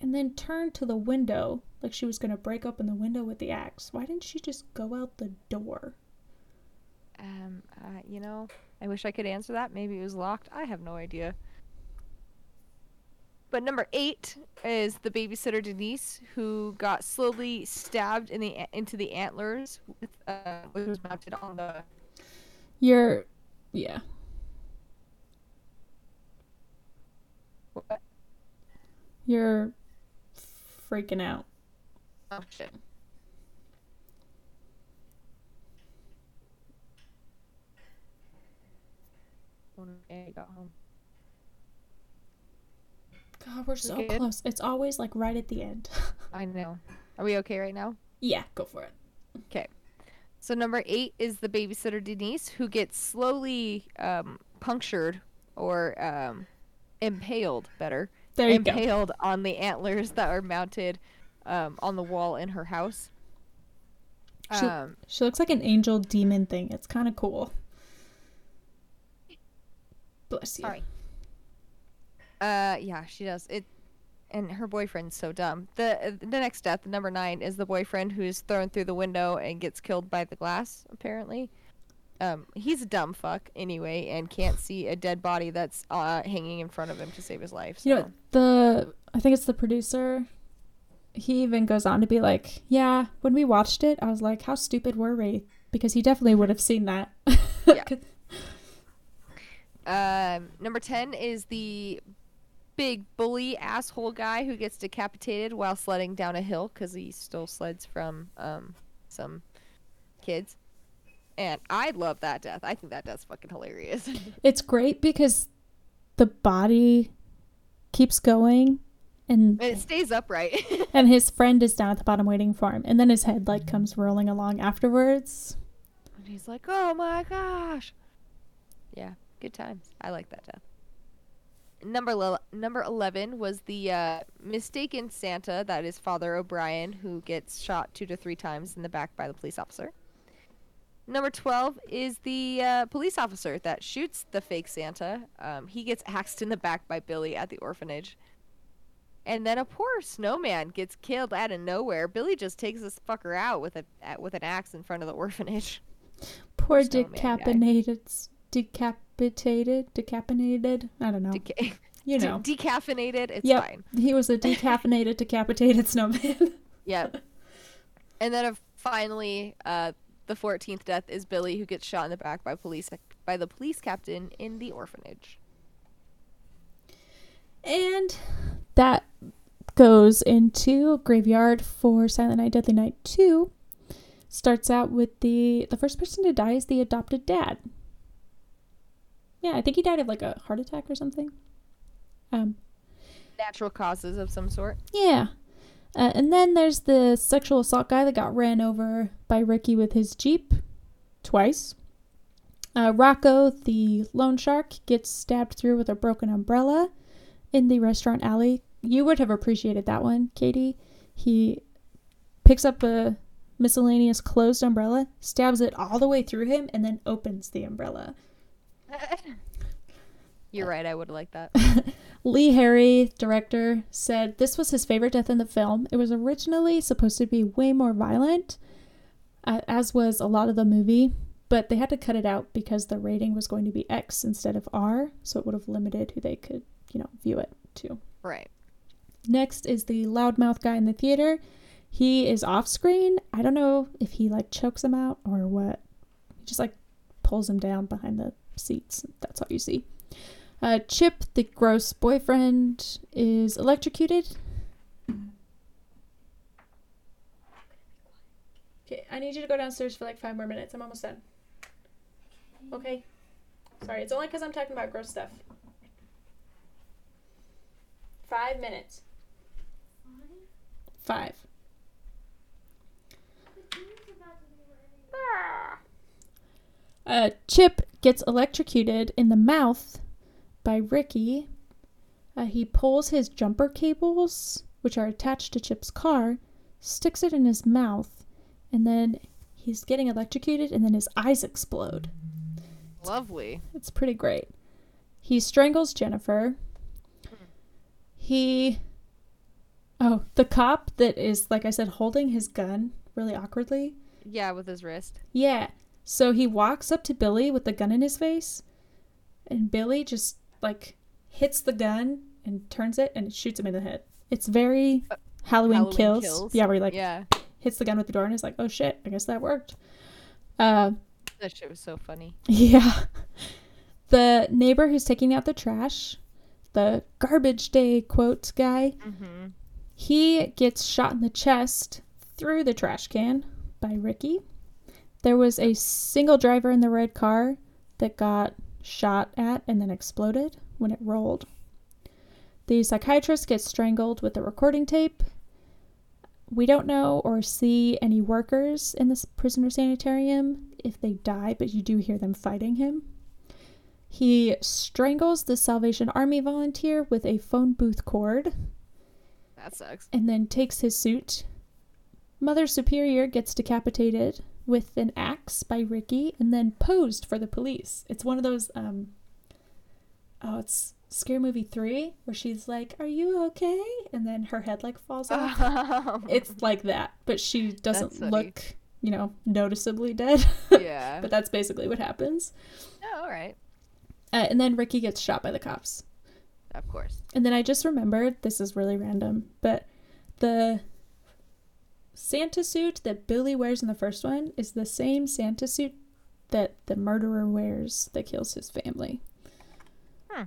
and then turned to the window like she was going to break open the window with the axe. Why didn't she just go out the door? Um, uh, you know, I wish I could answer that. Maybe it was locked. I have no idea. But number eight is the babysitter Denise, who got slowly stabbed in the into the antlers, with, uh, which was mounted on the. You're, yeah. What? You're freaking out. Oh shit! When I got home. God, we're so good? close. It's always like right at the end. [laughs] I know. Are we okay right now? yeah, go for it. Okay. So number eight is the babysitter Denise, who gets slowly um, punctured or um, impaled, better, There you go. impaled on the antlers that are mounted um, on the wall in her house. She- Um, She looks like an angel demon thing. It's kind of cool. Bless you. sorry. Uh, yeah, she does it, and her boyfriend's so dumb. the The next death, number nine, is the boyfriend who's thrown through the window and gets killed by the glass. Apparently, um, he's a dumb fuck anyway, and can't see a dead body that's uh hanging in front of him to save his life. So. You know, the I think it's the producer. He even goes on to be like, "Yeah, when we watched it, I was like, how stupid were we?" Because he definitely would have seen that. Yeah. [laughs] Um, number 10 is the big bully asshole guy who gets decapitated while sledding down a hill because he stole sleds from um, some kids. And I love that death. I think that death's fucking hilarious. [laughs] It's great because the body keeps going, and and it stays upright. [laughs] and his friend is down at the bottom waiting for him, and then his head like comes rolling along afterwards. and he's like, oh my gosh. Yeah, good times. I like that death. Number le- number 11 was the uh, mistaken Santa, that is Father O'Brien, who gets shot two to three times in the back by the police officer. Number 12 is the uh, police officer that shoots the fake Santa. Um, he gets axed in the back by Billy at the orphanage. And then a poor snowman gets killed out of nowhere. Billy just takes this fucker out with a with an axe in front of the orphanage. Poor Snowman guy. Decapitated, decapitated, decapitated. I don't know. Deca- [laughs] you de- know, decaffeinated. It's Yep. fine. he was a [laughs] decaffeinated, decapitated snowman. Yep. [laughs] and then uh, finally, uh, the 14th death is Billy, who gets shot in the back by police by the police captain in the orphanage. And that goes into Graveyard for Silent Night, Deadly Night 2. Starts out with the the first person to die is the adopted dad. Yeah, I think he died of like a heart attack or something. Um, Natural causes of some sort. yeah. Uh, and then there's the sexual assault guy that got ran over by Ricky with his Jeep twice. Uh, Rocco, the loan shark, gets stabbed through with a broken umbrella in the restaurant alley. You would have appreciated that one, Katie. He picks up a miscellaneous closed umbrella, stabs it all the way through him, and then opens the umbrella. [laughs] You're right. I would have liked that. [laughs] Lee Harry, director, said this was his favorite death in the film. It was originally supposed to be way more violent, uh, as was a lot of the movie, but they had to cut it out because the rating was going to be X instead of R, so it would have limited who they could, you know, view it to. Right. Next is the loudmouth guy in the theater. He is off screen. I don't know if he like chokes him out or what. He just like pulls him down behind the seats. That's all you see. Uh, Chip, the gross boyfriend, is electrocuted. Okay, I need you to go downstairs for like five more minutes. I'm almost done. Okay. Sorry, it's only because I'm talking about gross stuff. Five minutes. Five. Uh, Chip gets electrocuted in the mouth by Ricky. Uh, he pulls his jumper cables, which are attached to Chip's car, sticks it in his mouth, and then he's getting electrocuted, and then his eyes explode. Lovely. It's pretty great. He strangles Jennifer. He. Oh, the cop that is, like I said, holding his gun really awkwardly. Yeah, with his wrist. Yeah. So he walks up to Billy with the gun in his face, and Billy just, like, hits the gun and turns it and it shoots him in the head. It's very Halloween, Halloween kills. Kills? Yeah, where he like yeah, hits the gun with the door and is like, oh shit, I guess that worked. Uh, that shit was so funny. yeah. [laughs] The neighbor who's taking out the trash, the garbage day quote guy, Mm-hmm. he gets shot in the chest through the trash can by Ricky. There was a single driver in the red car that got shot at and then exploded when it rolled. The psychiatrist gets strangled with the recording tape. We don't know or see any workers in this prisoner sanitarium if they die, but you do hear them fighting him. He strangles the Salvation Army volunteer with a phone booth cord That sucks. and then takes his suit. Mother Superior gets decapitated with an axe by Ricky and then posed for the police. It's one of those um oh, it's Scary Movie 3 where she's like, "Are you okay?" and then her head like falls [laughs] off. Um, it's like that, but she doesn't look, you know, noticeably dead. [laughs] yeah. but that's basically what happens. oh, all right. Uh, and then Ricky gets shot by the cops. Of course. And then I just remembered this is really random, but the Santa suit that Billy wears in the first one is the same Santa suit that the murderer wears that kills his family. Hmm.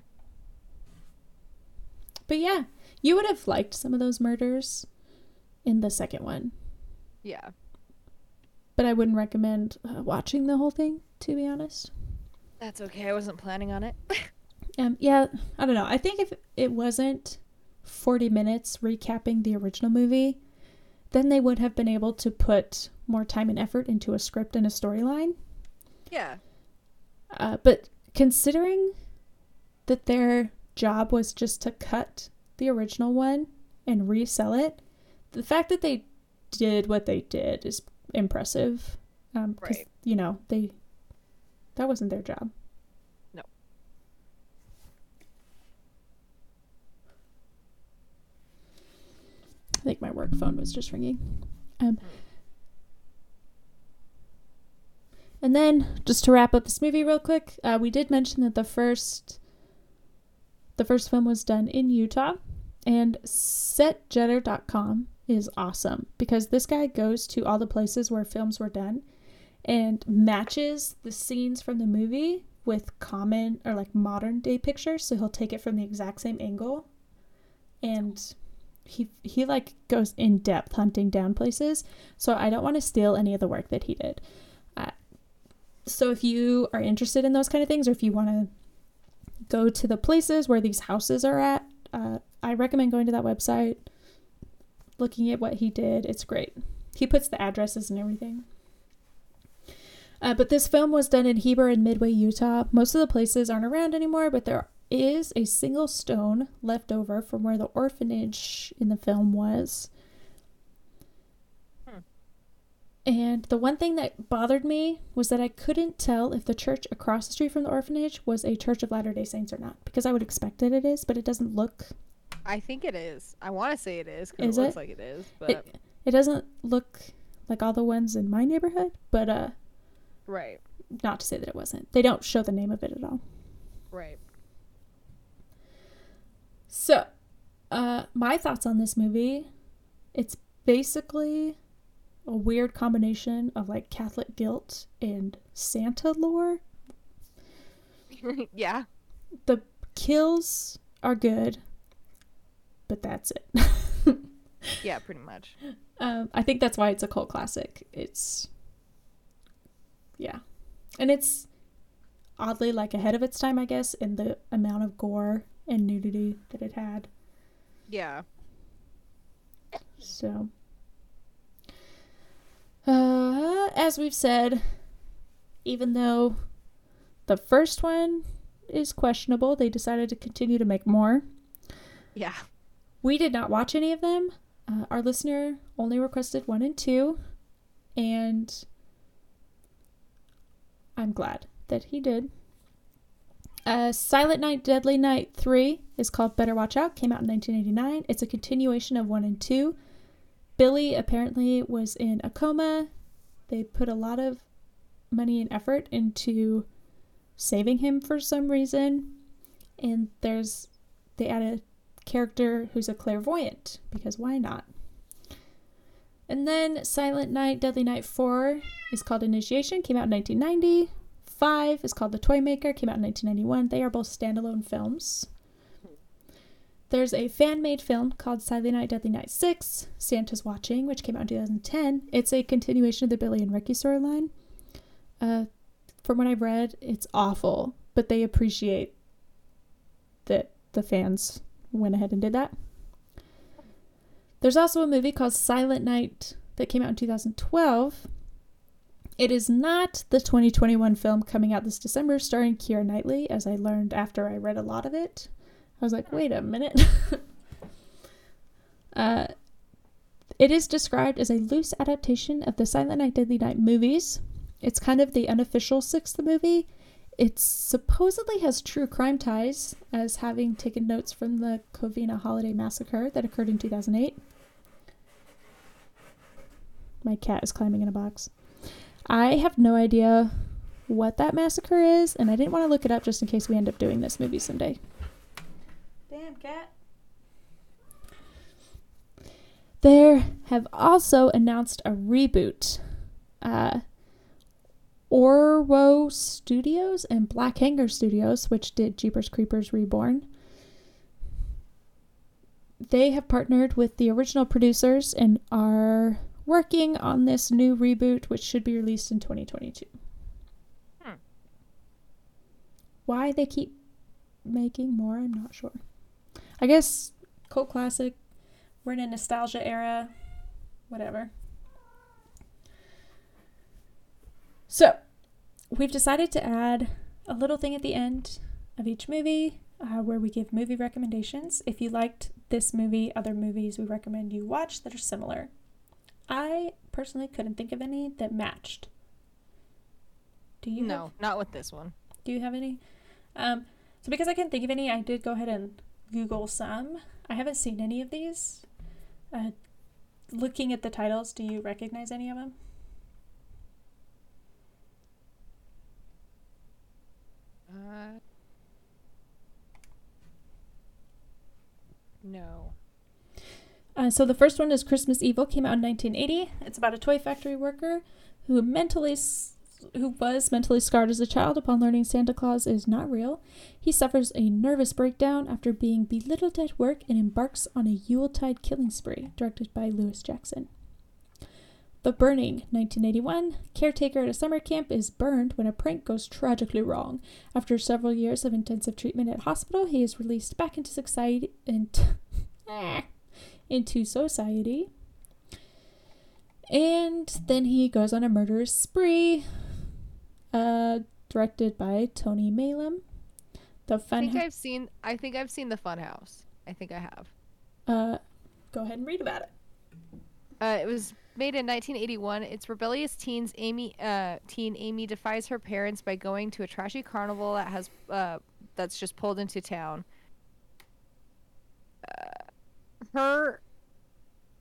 But yeah, you would have liked some of those murders in the second one, Yeah. but I wouldn't recommend uh, watching the whole thing, to be honest. That's okay. I wasn't planning on it. [laughs] Um, yeah, I don't know. I think if it wasn't 40 minutes recapping the original movie, then they would have been able to put more time and effort into a script and a storyline. yeah. Uh, but considering that their job was just to cut the original one and resell it, the fact that they did what they did is impressive. Um, Right. You know, they that wasn't their job. I think my work phone was just ringing. Um, and then, just to wrap up this movie real quick, uh, we did mention that the first, the first film was done in Utah, and SetJetter.com is awesome because this guy goes to all the places where films were done, and matches the scenes from the movie with common or like modern day pictures. So he'll take it from the exact same angle, and he he like goes in depth hunting down places. So I don't want to steal any of the work that he did. Uh, so if you are interested in those kind of things, or if you want to go to the places where these houses are at, uh, I recommend going to that website, looking at what he did. It's great. He puts the addresses and everything. Uh, but this film was done in Heber and Midway, Utah. Most of the places aren't around anymore, but there is a single stone left over from where the orphanage in the film was. Hmm. And the one thing that bothered me was that I couldn't tell if the church across the street from the orphanage was a Church of Latter day Saints or not, because I would expect that it is, but it doesn't look. I think it is. I want to say it is because it looks it? like it is, but It, it doesn't look like all the ones in my neighborhood, but uh, right, not to say that it wasn't. They don't show the name of it at all. right. So, uh, my thoughts on this movie it's basically a weird combination of like Catholic guilt and Santa lore. [laughs] yeah. The kills are good, but that's it. [laughs] Yeah, pretty much. um, I think that's why it's a cult classic. It's, yeah. And it's oddly like ahead of its time, I guess, in the amount of gore and nudity that it had. Yeah. So, uh, as we've said, even though the first one is questionable, they decided to continue to make more. Yeah. We did not watch any of them. Uh, our listener only requested one and two, and I'm glad that he did. Uh, Silent Night, Deadly Night 3 is called Better Watch Out, came out in 1989. It's a continuation of 1 and 2. Billy apparently was in a coma. They put a lot of money and effort into saving him for some reason. And there's, they add a character who's a clairvoyant, because why not? And then Silent Night, Deadly Night 4 is called Initiation, came out in 1990. 5 is called The Toy Maker, came out in 1991. They are both standalone films. There's a fan made film called Silent Night, Deadly Night 6, Santa's Watching, which came out in 2010. It's a continuation of the Billy and Ricky storyline. Uh, from what I've read, it's awful, but they appreciate that the fans went ahead and did that. There's also a movie called Silent Night that came out in 2012. It is not the 2021 film coming out this December starring Keira Knightley, as I learned after I read a lot of it. I was like, wait a minute. [laughs] uh, it is described as a loose adaptation of the Silent Night, Deadly Night movies. It's kind of the unofficial sixth movie. It supposedly has true crime ties, as having taken notes from the Covina Holiday Massacre that occurred in 2008. My cat is climbing in a box. I have no idea what that massacre is, and I didn't want to look it up just in case we end up doing this movie someday. Damn cat. There have also announced a reboot. Uh, Orwo Studios and Black Hangar Studios, which did Jeepers Creepers Reborn. They have partnered with the original producers and are working on this new reboot, which should be released in 2022. Hmm. Why they keep making more, I'm not sure. I guess cult classic. We're in a nostalgia era. Whatever. So, we've decided to add a little thing at the end of each movie uh, where we give movie recommendations. If you liked this movie, other movies we recommend you watch that are similar. I personally couldn't think of any that matched. Do you? no, have- not with this one. do you have any? Um, so because I couldn't think of any, I did go ahead and Google some. I haven't seen any of these. Uh, looking at the titles, do you recognize any of them? Uh, no. Uh, so the first one is Christmas Evil, came out in 1980. It's about a toy factory worker who mentally who was mentally scarred as a child upon learning Santa Claus is not real. He suffers a nervous breakdown after being belittled at work and embarks on a Yuletide killing spree, directed by Lewis Jackson. The Burning, 1981. Caretaker at a summer camp is burned when a prank goes tragically wrong. After several years of intensive treatment at hospital, he is released back into society into, [laughs] into society. And then he goes on a murderous spree, uh, directed by Tony Maylam. The fun. I fun. think I've seen. I think I've seen the Funhouse. I think I have. uh, go ahead and read about it. Uh, it was made in 1981. It's rebellious teens Amy, uh, teen Amy defies her parents by going to a trashy carnival that has uh, that's just pulled into town. Uh, her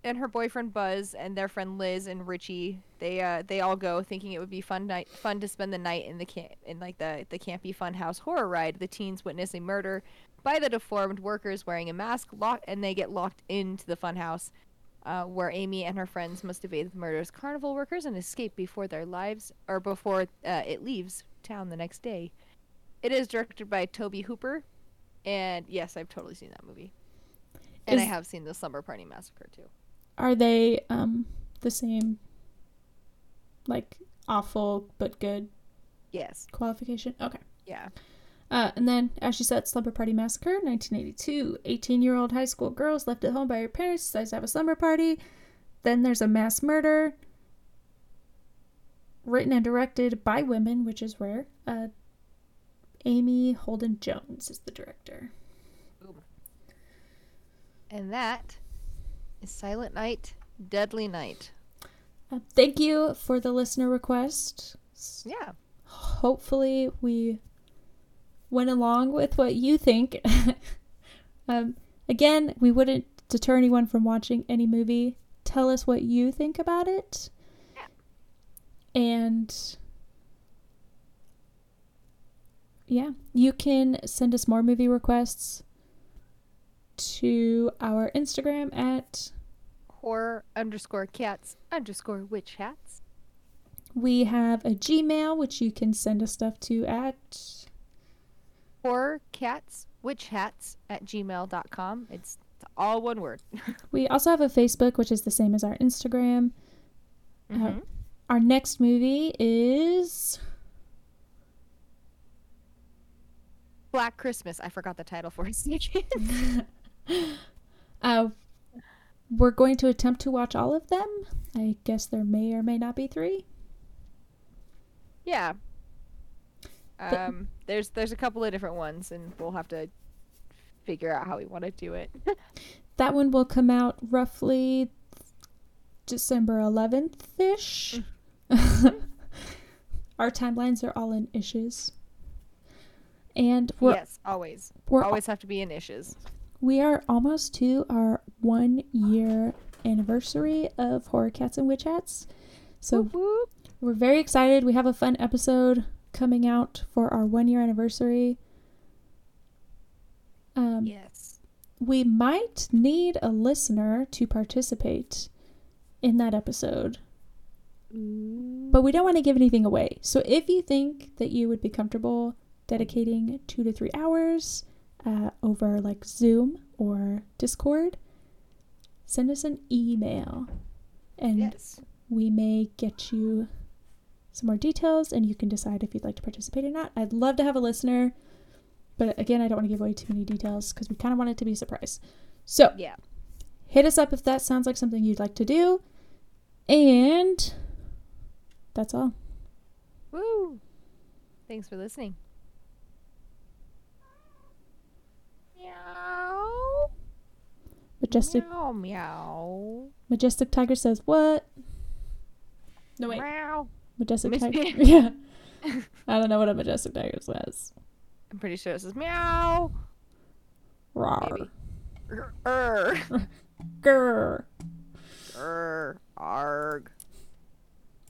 and her boyfriend Buzz and their friend Liz and Richie they uh, they all go thinking it would be fun night fun to spend the night in the camp in like the the campy funhouse horror ride. The teens witness a murder by the deformed workers wearing a mask, lock and they get locked into the funhouse uh, where Amy and her friends must evade the murderous carnival workers and escape before their lives or before uh, it leaves town the next day. It is directed by Tobe Hooper, and yes, I've totally seen that movie. And I have seen the Slumber Party Massacre too. Are they um the same, like awful but good Yes. qualification? Okay. Yeah. Uh, and then, as she said, Slumber Party Massacre, 1982. 18 year old high school girls left at home by her parents decides to have a slumber party. Then there's a mass murder. Written and directed by women, which is rare. Uh, Amy Holden Jones is the director. And that is Silent Night, Deadly Night. Uh, thank you for the listener request. Yeah. Hopefully, we went along with what you think. [laughs] um, again, we wouldn't deter anyone from watching any movie. Tell us what you think about it. And yeah, you can send us more movie requests to our Instagram at Horror underscore cats underscore witch hats. we have a Gmail which you can send us stuff to at Horror cats witch hats at gmail.com. It's all one word. [laughs] we also have a Facebook which is the same as our Instagram. Mhm. Our next movie is Black Christmas. I forgot the title for a second. [laughs] [gasps] uh we're going to attempt to watch all of them. I guess there may or may not be 3. yeah. Um, there's there's a couple of different ones, and we'll have to figure out how we want to do it. [laughs] That one will come out roughly December 11th ish. [laughs] Our timelines are all in issues. And we're, yes, always. we're always have to be in issues. We are almost to our one year anniversary of Horror Cats and Witch Hats. So Whoop, whoop. we're very excited. We have a fun episode coming out for our one year anniversary. Um, yes. we might need a listener to participate in that episode, but we don't want to give anything away. So if you think that you would be comfortable dedicating two to three hours uh, over like Zoom or Discord, send us an email and yes. we may get you some more details and you can decide if you'd like to participate or not. I'd love to have a listener, but again, I don't want to give away too many details because we kind of want it to be a surprise. So Yeah. hit us up if that sounds like something you'd like to do. And that's all. Woo. Thanks for listening. Meow. Majestic Meow. Meow. Majestic Tiger says what? No wait. Meow. Majestic Miss- Tiger. [laughs] yeah. I don't know what a Majestic Tiger says. I'm pretty sure it says meow. Rawr. Grr. Grr. [laughs] Grr.